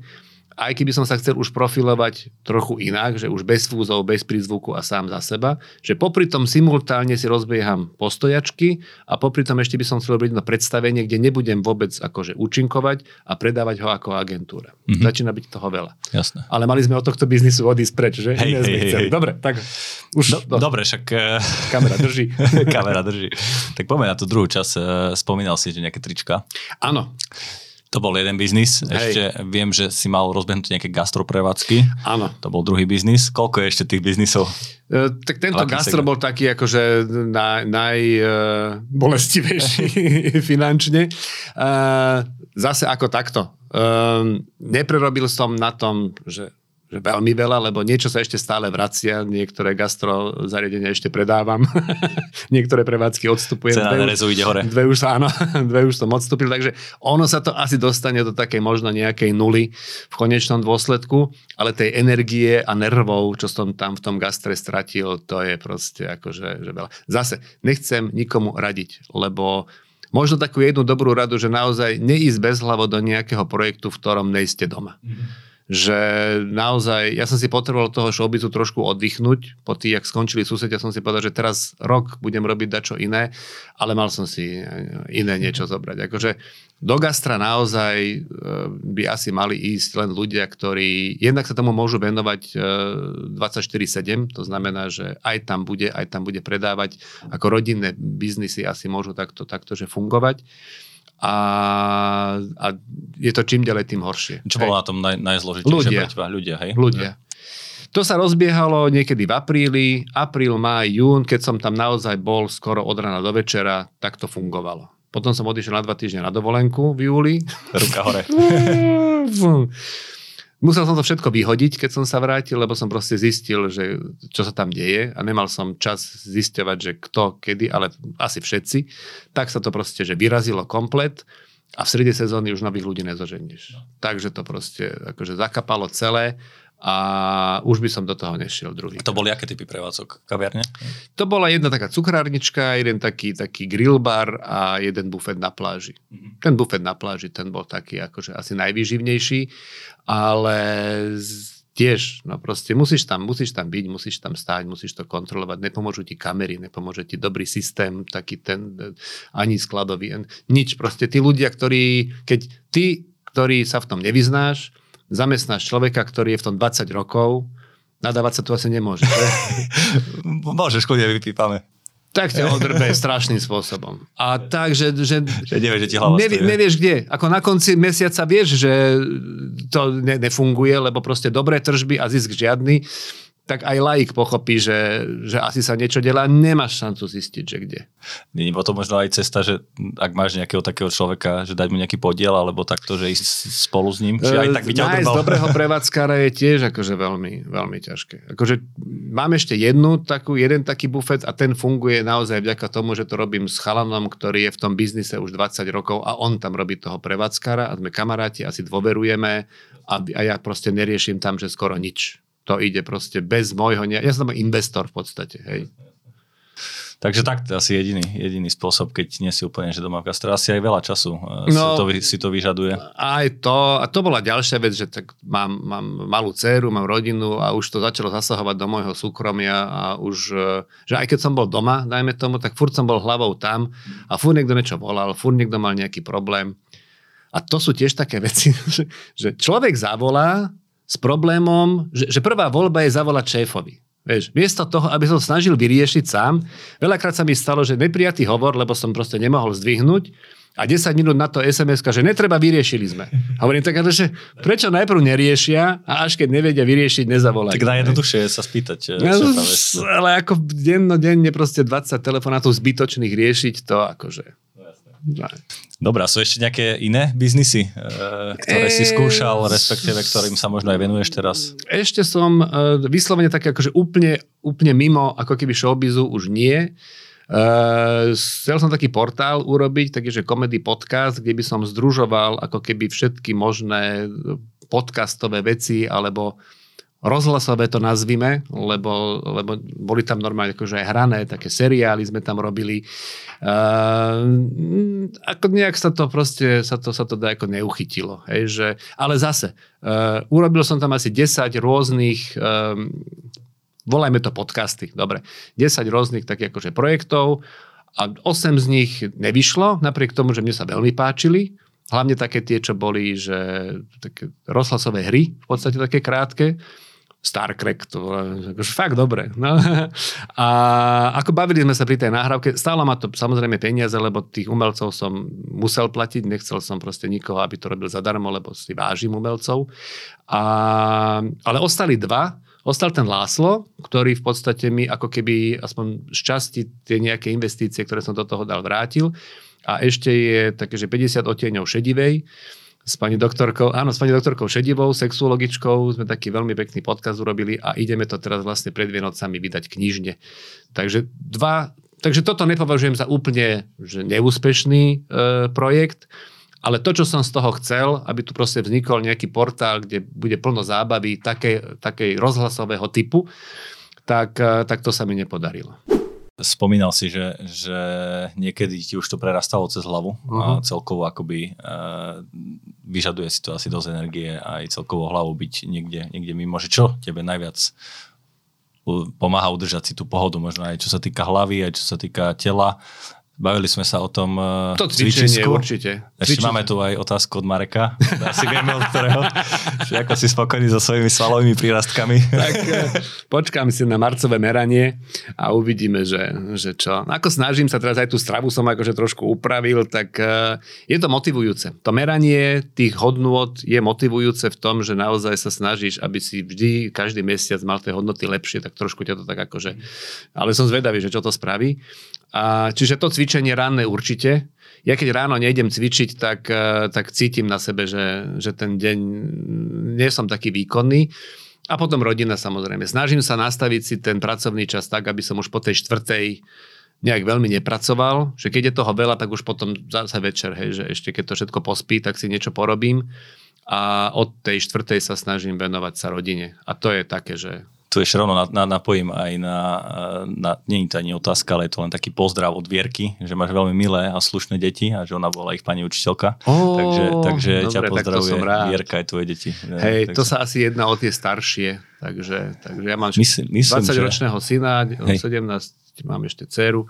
aj keby som sa chcel už profilovať trochu inak, že už bez fúzov, bez prízvuku a sám za seba, že popri tom simultálne si rozbieham postojačky a popri tom ešte by som chcel robiť na predstavenie, kde nebudem vôbec akože účinkovať a predávať ho ako agentúra. Mm-hmm. Začína byť toho veľa. Jasné. Ale mali sme od tohto biznisu odísť preč, že? Hej, hej, hej. Dobre, tak už... Do, dobre, však... Eh, kamera drží. kamera drží. Tak poďme na tú druhú časť. Eh, spomínal si, že nejaké trička. Áno. To bol jeden biznis. Hej. Ešte viem, že si mal rozbehnúť nejaké gastroprevádzky. Áno. To bol druhý biznis. Koľko je ešte tých biznisov? E, tak tento Laký gastro segment? bol taký akože naj, najbolestivejší uh, finančne. E, zase ako takto. E, neprerobil som na tom, že že veľmi veľa, lebo niečo sa ešte stále vracia, niektoré gastro zariadenia ešte predávam, niektoré prevádzky odstupujem. Cena dve už, ide hore. Dve už, áno, dve už som odstúpil, takže ono sa to asi dostane do takej možno nejakej nuly v konečnom dôsledku, ale tej energie a nervov, čo som tam v tom gastre stratil, to je proste akože že veľa. Zase, nechcem nikomu radiť, lebo možno takú jednu dobrú radu, že naozaj neísť bez hlavo do nejakého projektu, v ktorom nejste doma. Mm-hmm že naozaj, ja som si potreboval toho showbizu trošku oddychnúť, po tých, jak skončili susedia, som si povedal, že teraz rok budem robiť dačo iné, ale mal som si iné niečo zobrať. Akože do gastra naozaj e, by asi mali ísť len ľudia, ktorí jednak sa tomu môžu venovať 24-7, e, to znamená, že aj tam bude, aj tam bude predávať, ako rodinné biznisy asi môžu takto, takto že fungovať a, a je to čím ďalej, tým horšie. Čo bolo na tom naj, najzložitejšie ľudia. pre teba? Ľudia, hej? Ľudia. To sa rozbiehalo niekedy v apríli, apríl, máj, jún, keď som tam naozaj bol skoro od rana do večera, tak to fungovalo. Potom som odišiel na dva týždne na dovolenku v júli. Ruka hore. Musel som to všetko vyhodiť, keď som sa vrátil, lebo som proste zistil, že čo sa tam deje a nemal som čas zisťovať, že kto, kedy, ale asi všetci. Tak sa to proste, že vyrazilo komplet a v strede sezóny už nových ľudí nezoženieš. No. Takže to proste akože zakapalo celé a už by som do toho nešiel druhý. A to boli aké typy prevádzok? Kaviarne? To bola jedna taká cukrárnička, jeden taký, taký grill bar a jeden bufet na pláži. Mm-hmm. Ten bufet na pláži, ten bol taký akože asi najvýživnejší, ale tiež, no proste musíš tam, musíš tam byť, musíš tam stáť, musíš to kontrolovať, nepomôžu ti kamery, nepomôže ti dobrý systém, taký ten, ani skladový, nič, proste tí ľudia, ktorí, keď ty, ktorý sa v tom nevyznáš, zamestnáš človeka, ktorý je v tom 20 rokov, nadávať sa tu asi nemôže. Môžeš, kľudne vypípame. Tak ťa odrbe strašným spôsobom. A tak, že, že, že nevieš, že ti hlava nevie, nevieš kde. Ako na konci mesiaca vieš, že to ne, nefunguje, lebo proste dobré tržby a zisk žiadny tak aj laik pochopí, že, že asi sa niečo delá, nemáš šancu zistiť, že kde. Není potom možno aj cesta, že ak máš nejakého takého človeka, že dať mu nejaký podiel, alebo takto, že ísť spolu s ním, či aj tak by ťa Nájsť dobrého prevádzkára je tiež akože veľmi, veľmi ťažké. Akože mám ešte jednu takú, jeden taký bufet a ten funguje naozaj vďaka tomu, že to robím s chalanom, ktorý je v tom biznise už 20 rokov a on tam robí toho prevádzkára a sme kamaráti, asi dôverujeme a, a ja proste neriešim tam, že skoro nič to ide proste bez môjho, ja som investor v podstate, hej. Takže tak to je asi jediný, jediný spôsob, keď nie si úplne že doma v gastro. Asi aj veľa času eh, no, si, to, si to vyžaduje. Aj to, a to bola ďalšia vec, že tak mám, mám malú dceru, mám rodinu a už to začalo zasahovať do môjho súkromia a už, eh, že aj keď som bol doma, dajme tomu, tak furt som bol hlavou tam a furt niekto niečo volal, furt niekto mal nejaký problém. A to sú tiež také veci, že človek zavolá s problémom, že, že prvá voľba je zavolať šéfovi. Vieš, miesto toho, aby som snažil vyriešiť sám, veľakrát sa mi stalo, že neprijatý hovor, lebo som proste nemohol zdvihnúť a 10 minút na to sms že netreba, vyriešili sme. Hovorím tak, že prečo najprv neriešia a až keď nevedia vyriešiť, nezavolajú. Tak najjednoduchšie je sa spýtať. No, ale ako dennodenne proste 20 telefonátov zbytočných riešiť, to akože... No, Dobre, sú ešte nejaké iné biznisy, eh, ktoré si skúšal, respektíve ktorým sa možno aj venuješ teraz? Ešte som eh, vyslovene také akože úplne, úplne mimo ako keby showbizu už nie. Uh, chcel som taký portál urobiť, taký, že komedy podcast, kde by som združoval ako keby všetky možné podcastové veci alebo rozhlasové to nazvime, lebo, lebo boli tam normálne akože aj hrané, také seriály sme tam robili. Uh, ako nejak sa to proste, sa to, sa to dá ako neuchytilo. Hej, že, ale zase, uh, urobil som tam asi 10 rôznych, um, volajme to podcasty, dobre, 10 rôznych takých akože projektov a 8 z nich nevyšlo, napriek tomu, že mne sa veľmi páčili. Hlavne také tie, čo boli, že také rozhlasové hry, v podstate také krátke. Trek, to akože fakt dobre. No. A ako bavili sme sa pri tej nahrávke, stálo ma to samozrejme peniaze, lebo tých umelcov som musel platiť, nechcel som proste nikoho, aby to robil zadarmo, lebo si vážim umelcov. A, ale ostali dva, Ostal ten Láslo, ktorý v podstate mi ako keby aspoň z časti tie nejaké investície, ktoré som do toho dal, vrátil. A ešte je také, že 50 odtieňov šedivej, s pani doktorkou, áno, s pani doktorkou Šedivou, sexuologičkou, sme taký veľmi pekný podkaz urobili a ideme to teraz vlastne pred Vienocami vydať knižne. Takže dva, takže toto nepovažujem za úplne že neúspešný e, projekt, ale to, čo som z toho chcel, aby tu proste vznikol nejaký portál, kde bude plno zábavy takej, takej rozhlasového typu, tak, e, tak to sa mi nepodarilo. Spomínal si, že, že niekedy ti už to prerastalo cez hlavu uh-huh. a mhm. celkovo akoby uh, vyžaduje si to asi dosť energie a aj celkovo hlavu byť niekde, niekde mimo. Že čo tebe najviac pomáha udržať si tú pohodu, možno aj čo sa týka hlavy, aj čo sa týka tela Bavili sme sa o tom uh, to cvičenie cvičisku. určite. Ešte Cvičenie. máme tu aj otázku od Mareka. Asi vieme od ktorého. že ako si spokojný so svojimi svalovými prírastkami. tak uh, počkám si na marcové meranie a uvidíme, že, že čo. Ako snažím sa teraz aj tú stravu som akože trošku upravil, tak uh, je to motivujúce. To meranie tých hodnôt je motivujúce v tom, že naozaj sa snažíš, aby si vždy každý mesiac mal tie hodnoty lepšie, tak trošku ťa to tak akože... Ale som zvedavý, že čo to spraví. A, čiže to cvičenie ranné určite. Ja keď ráno nejdem cvičiť, tak, e, tak cítim na sebe, že, že ten deň nie som taký výkonný. A potom rodina samozrejme. Snažím sa nastaviť si ten pracovný čas tak, aby som už po tej štvrtej nejak veľmi nepracoval, že keď je toho veľa, tak už potom zase večer, hej, že ešte keď to všetko pospí, tak si niečo porobím a od tej štvrtej sa snažím venovať sa rodine. A to je také, že tu ešte rovno na, na, napojím aj na, na, nie je to ani otázka, ale je to len taký pozdrav od Vierky, že máš veľmi milé a slušné deti a že ona bola ich pani učiteľka. Oh, takže takže dobre, ťa pozdravuje Vierka aj tvoje deti. Hej, takže... to sa asi jedná o tie staršie, takže, takže ja mám myslím, 20-ročného že... syna, 17 mám ešte dceru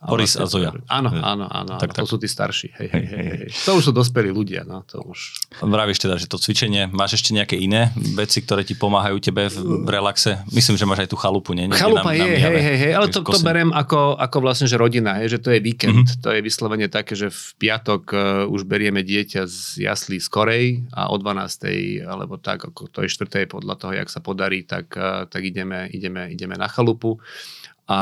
Boris a Zoja. Áno, áno, áno, tak, áno. to sú tí starší. Hej, hej, hej, hej. To už sú dospelí ľudia. No, to už... Vravíš teda, že to cvičenie, máš ešte nejaké iné veci, ktoré ti pomáhajú tebe v relaxe? Myslím, že máš aj tú chalupu, nie? Chalupa na, je, na hej, hej, hej, ale to, to berem ako, ako vlastne, že rodina, hej, že to je víkend. Mm-hmm. To je vyslovene také, že v piatok uh, už berieme dieťa z jaslí skorej a o 12. alebo tak, ako to je 4. podľa toho, jak sa podarí, tak, uh, tak ideme, ideme, ideme na chalupu a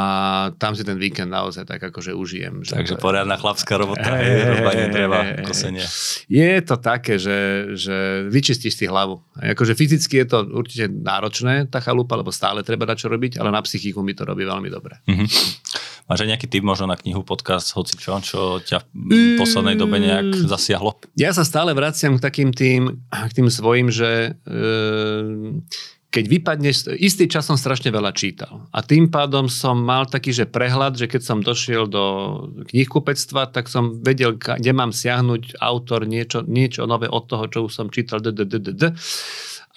tam si ten víkend naozaj tak akože užijem. Že Takže to poriadna chlapská robota, hey, je, robanie dreva, kosenie. Je to také, že, že vyčistíš si hlavu. Akože fyzicky je to určite náročné, tá chalupa, lebo stále treba dať čo robiť, ale na psychiku mi to robí veľmi dobre. Mm-hmm. Máš aj nejaký tip možno na knihu, podcast, hoci čo, čo ťa v poslednej dobe nejak mm. zasiahlo? Ja sa stále vraciam k takým tým, k tým svojim, že e, keď vypadneš, istý čas som strašne veľa čítal. A tým pádom som mal taký, že prehľad, že keď som došiel do knihkupectva, tak som vedel, kde mám siahnuť autor niečo, niečo nové od toho, čo už som čítal.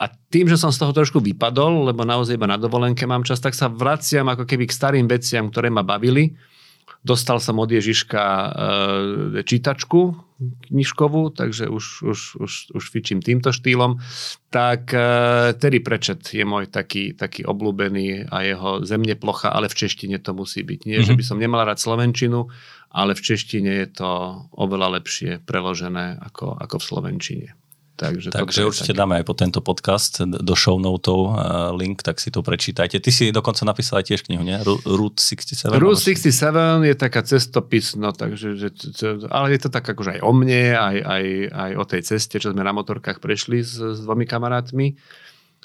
A tým, že som z toho trošku vypadol, lebo naozaj iba na dovolenke mám čas, tak sa vraciam ako keby k starým veciam, ktoré ma bavili Dostal som od Ježiška e, čítačku knižkovú, takže už, už, už, už fičím týmto štýlom. Tak e, Terry Prečet je môj taký, taký obľúbený a jeho zemne plocha, ale v češtine to musí byť. Nie, mm-hmm. že mhm. by som nemal rád slovenčinu, ale v češtine je to oveľa lepšie preložené ako, ako v slovenčine. Takže, Takže určite také. dáme aj po tento podcast do show notov uh, link, tak si to prečítajte. Ty si dokonca napísal aj tiež knihu, nie? Route 67? Route 67 je taká cestopis, no takže, že, ale je to tak akože aj o mne, aj, aj, aj o tej ceste, čo sme na motorkách prešli s, s dvomi kamarátmi.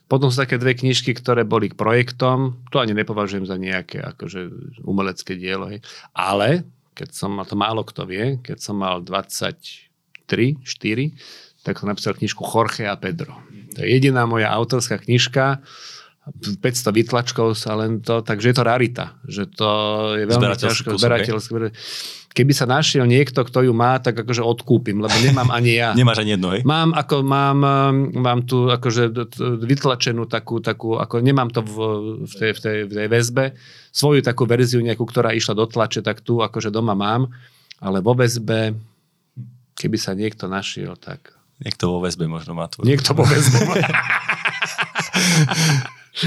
Potom sú také dve knižky, ktoré boli k projektom. To ani nepovažujem za nejaké akože umelecké dielo. Hej. Ale, keď som, a to málo kto vie, keď som mal 23, 4, tak som napísal knižku Jorge a Pedro. To je jediná moja autorská knižka, 500 vytlačkov sa len to, takže je to rarita, že to je veľmi ťažké zberateľské. Keby sa našiel niekto, kto ju má, tak akože odkúpim, lebo nemám ani ja. Nemáš ani jedno, hej? Mám, ako, mám, mám tu akože vytlačenú takú, takú ako nemám to v, v, tej, v, tej, v tej väzbe, svoju takú verziu nejakú, ktorá išla do tlače, tak tu akože doma mám, ale vo väzbe, keby sa niekto našiel, tak Niekto vo väzbe možno má tu. Niekto vo väzbe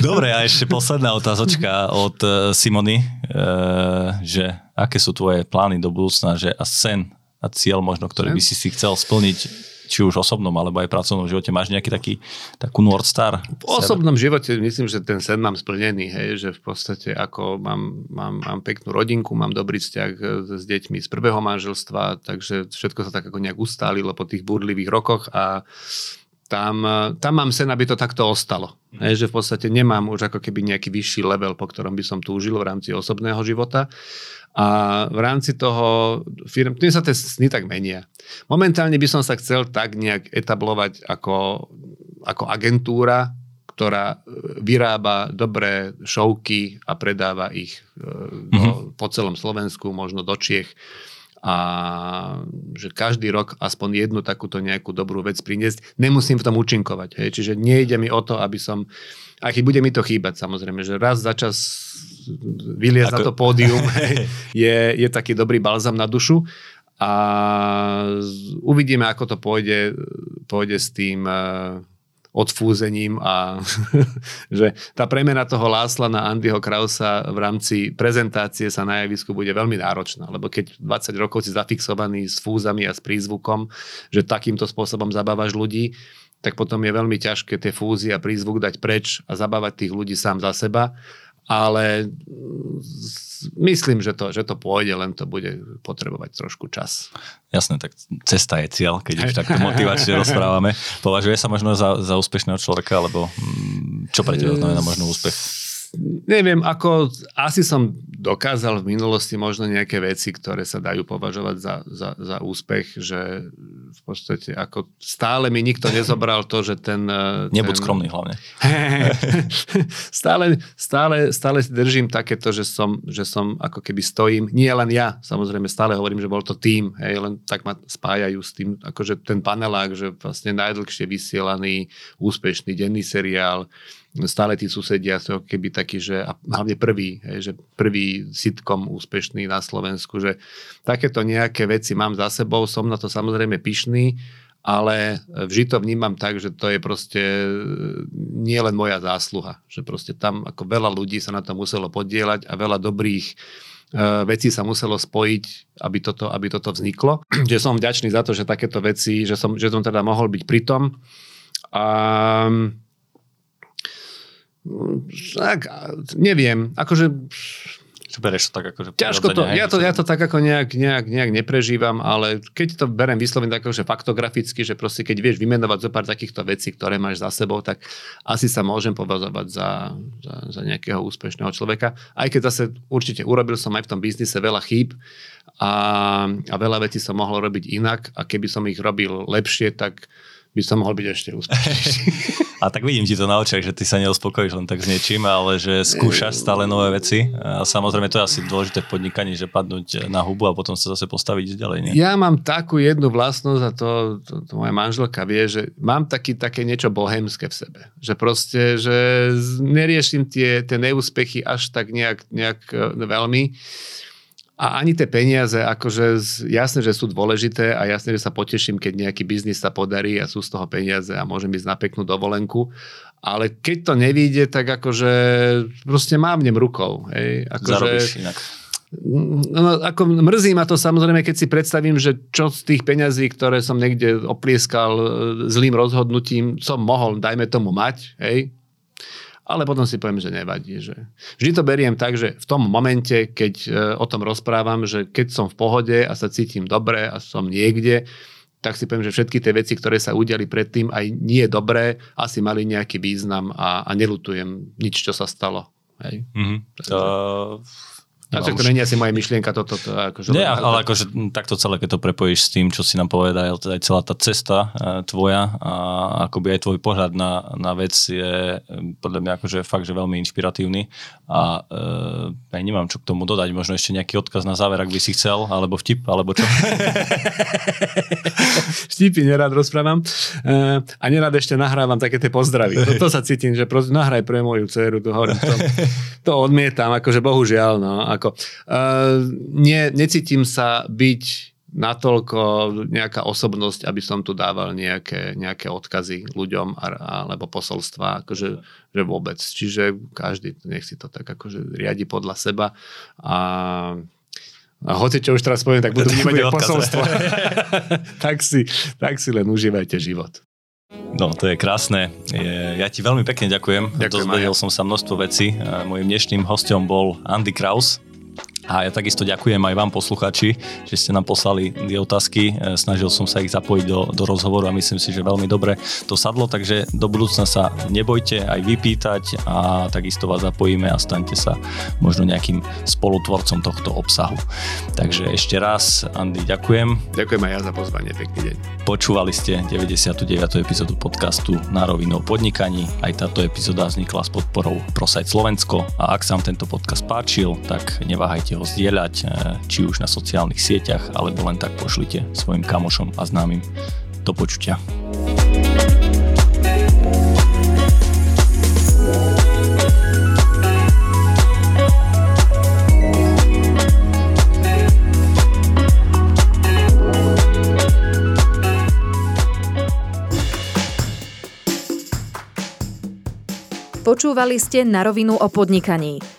Dobre, a ešte posledná otázočka od uh, Simony, uh, že aké sú tvoje plány do budúcna, že a sen a cieľ možno, ktorý by si si chcel splniť či už osobnom alebo aj pracovnom živote, máš nejaký taký, takú North Star? V osobnom živote myslím, že ten sen mám splnený, hej, že v podstate ako mám, mám, mám peknú rodinku, mám dobrý vzťah s deťmi z prvého manželstva, takže všetko sa tak ako nejak ustálilo po tých burlivých rokoch a tam, tam mám sen, aby to takto ostalo. Hej, že v podstate nemám už ako keby nejaký vyšší level, po ktorom by som túžil v rámci osobného života. A v rámci toho firm, tým sa tie sny tak menia. Momentálne by som sa chcel tak nejak etablovať ako, ako agentúra, ktorá vyrába dobré šovky a predáva ich mm-hmm. do, po celom Slovensku, možno do Čiech a že každý rok aspoň jednu takúto nejakú dobrú vec priniesť. Nemusím v tom účinkovať. Hej. Čiže nejde mi o to, aby som, aj keď bude mi to chýbať samozrejme, že raz za čas vyliezť Ako... na to pódium je, je taký dobrý balzam na dušu a uvidíme, ako to pôjde, pôjde s tým uh, odfúzením a že tá premena toho Lásla na Andyho Krausa v rámci prezentácie sa na javisku bude veľmi náročná, lebo keď 20 rokov si zafixovaný s fúzami a s prízvukom, že takýmto spôsobom zabávaš ľudí, tak potom je veľmi ťažké tie fúzy a prízvuk dať preč a zabávať tých ľudí sám za seba ale myslím, že to, že to pôjde, len to bude potrebovať trošku čas. Jasné, tak cesta je cieľ, keď už takto motivačne rozprávame. Považuje sa možno za, za úspešného človeka, alebo mm, čo pre teba znamená možno úspech? Neviem, ako asi som dokázal v minulosti možno nejaké veci, ktoré sa dajú považovať za, za, za úspech, že v podstate ako stále mi nikto nezobral to, že ten... E, Nebuď ten... skromný hlavne. stále, stále, stále si držím takéto, že som, že som ako keby stojím, nie len ja, samozrejme stále hovorím, že bol to tým, hej, len tak ma spájajú s tým, akože ten panelák, že vlastne najdlhšie vysielaný úspešný denný seriál, stále tí susedia sú keby takí, že a hlavne prvý, hej, že prvý sitcom úspešný na Slovensku, že takéto nejaké veci mám za sebou, som na to samozrejme pyšný, ale vždy to vnímam tak, že to je proste nie len moja zásluha, že proste tam ako veľa ľudí sa na to muselo podielať a veľa dobrých uh, vecí sa muselo spojiť, aby toto, aby toto vzniklo. že som vďačný za to, že takéto veci, že som, že som teda mohol byť pri tom. A tak, neviem, akože... Bereš to tak akože... Ťažko to, ja to, ja to tak ako nejak, nejak, nejak neprežívam, ale keď to berem vyslovene tak akože faktograficky, že proste keď vieš vymenovať zo pár takýchto vecí, ktoré máš za sebou, tak asi sa môžem považovať za, za, za nejakého úspešného človeka. Aj keď zase určite urobil som aj v tom biznise veľa chýb a, a veľa vecí som mohol robiť inak a keby som ich robil lepšie, tak by som mohol byť ešte úspešnejší. A tak vidím ti to na očiach, že ty sa neuspokojíš len tak s niečím, ale že skúšaš stále nové veci. A samozrejme to je asi dôležité v podnikaní, že padnúť na hubu a potom sa zase postaviť ďalej. Nie? Ja mám takú jednu vlastnosť a to, to, to moja manželka vie, že mám taký, také niečo bohemské v sebe. Že proste, že neriešim tie, tie neúspechy až tak nejak, nejak e, veľmi a ani tie peniaze, akože jasné, že sú dôležité a jasné, že sa poteším, keď nejaký biznis sa podarí a sú z toho peniaze a môžem ísť na peknú dovolenku. Ale keď to nevíde, tak akože proste mávnem rukou. Hej. Akože, inak. No, ako mrzí ma to samozrejme, keď si predstavím, že čo z tých peňazí, ktoré som niekde oplieskal e, zlým rozhodnutím, som mohol, dajme tomu, mať, hej, ale potom si poviem, že nevadí. Že... Vždy to beriem tak, že v tom momente, keď e, o tom rozprávam, že keď som v pohode a sa cítim dobre a som niekde, tak si poviem, že všetky tie veci, ktoré sa udiali predtým, aj nie dobré, asi mali nejaký význam a, a nelutujem nič, čo sa stalo. Hej? Mm-hmm. Uh, a to nie je asi moja myšlienka toto. To, akože Nie, ale akože takto celé, keď to prepojíš s tým, čo si nám povedal, aj celá tá cesta e, tvoja a akoby aj tvoj pohľad na, na vec je e, podľa mňa akože fakt, že veľmi inšpiratívny a e, aj nemám čo k tomu dodať, možno ešte nejaký odkaz na záver, ak by si chcel, alebo vtip, alebo čo. Vtipy nerád rozprávam e, a nerád ešte nahrávam také tie pozdravy. To, to sa cítim, že proste nahraj pre moju dceru, to, hovorím, to, to odmietam, akože bohužiaľ, no, ako, uh, ne, necítim sa byť natoľko nejaká osobnosť, aby som tu dával nejaké, nejaké odkazy ľuďom a, alebo posolstva, akože že vôbec. Čiže každý nech si to tak akože riadi podľa seba a a hoci čo už teraz poviem, tak budú vnímať posolstvo. tak, si, tak si len užívajte život. No, to je krásne. Ja ti veľmi pekne ďakujem. ďakujem Dozvedel som sa množstvo vecí. Mojím dnešným hostom bol Andy Kraus, A ja takisto ďakujem aj vám posluchači, že ste nám poslali tie otázky. E, snažil som sa ich zapojiť do, do rozhovoru a myslím si, že veľmi dobre to sadlo, takže do budúcna sa nebojte aj vypýtať a takisto vás zapojíme a staňte sa možno nejakým spolutvorcom tohto obsahu. Takže ešte raz, Andy, ďakujem. Ďakujem aj ja za pozvanie, pekný deň. Počúvali ste 99. epizódu podcastu Na rovinu o podnikaní. Aj táto epizóda vznikla s podporou ProSite Slovensko a ak sa vám tento podcast páčil, tak neváhajte ho zdieľať, e, či už na sociálnych sieťach, alebo len tak pošlite svojim kamošom a známym. Do počutia. Počúvali ste na rovinu o podnikaní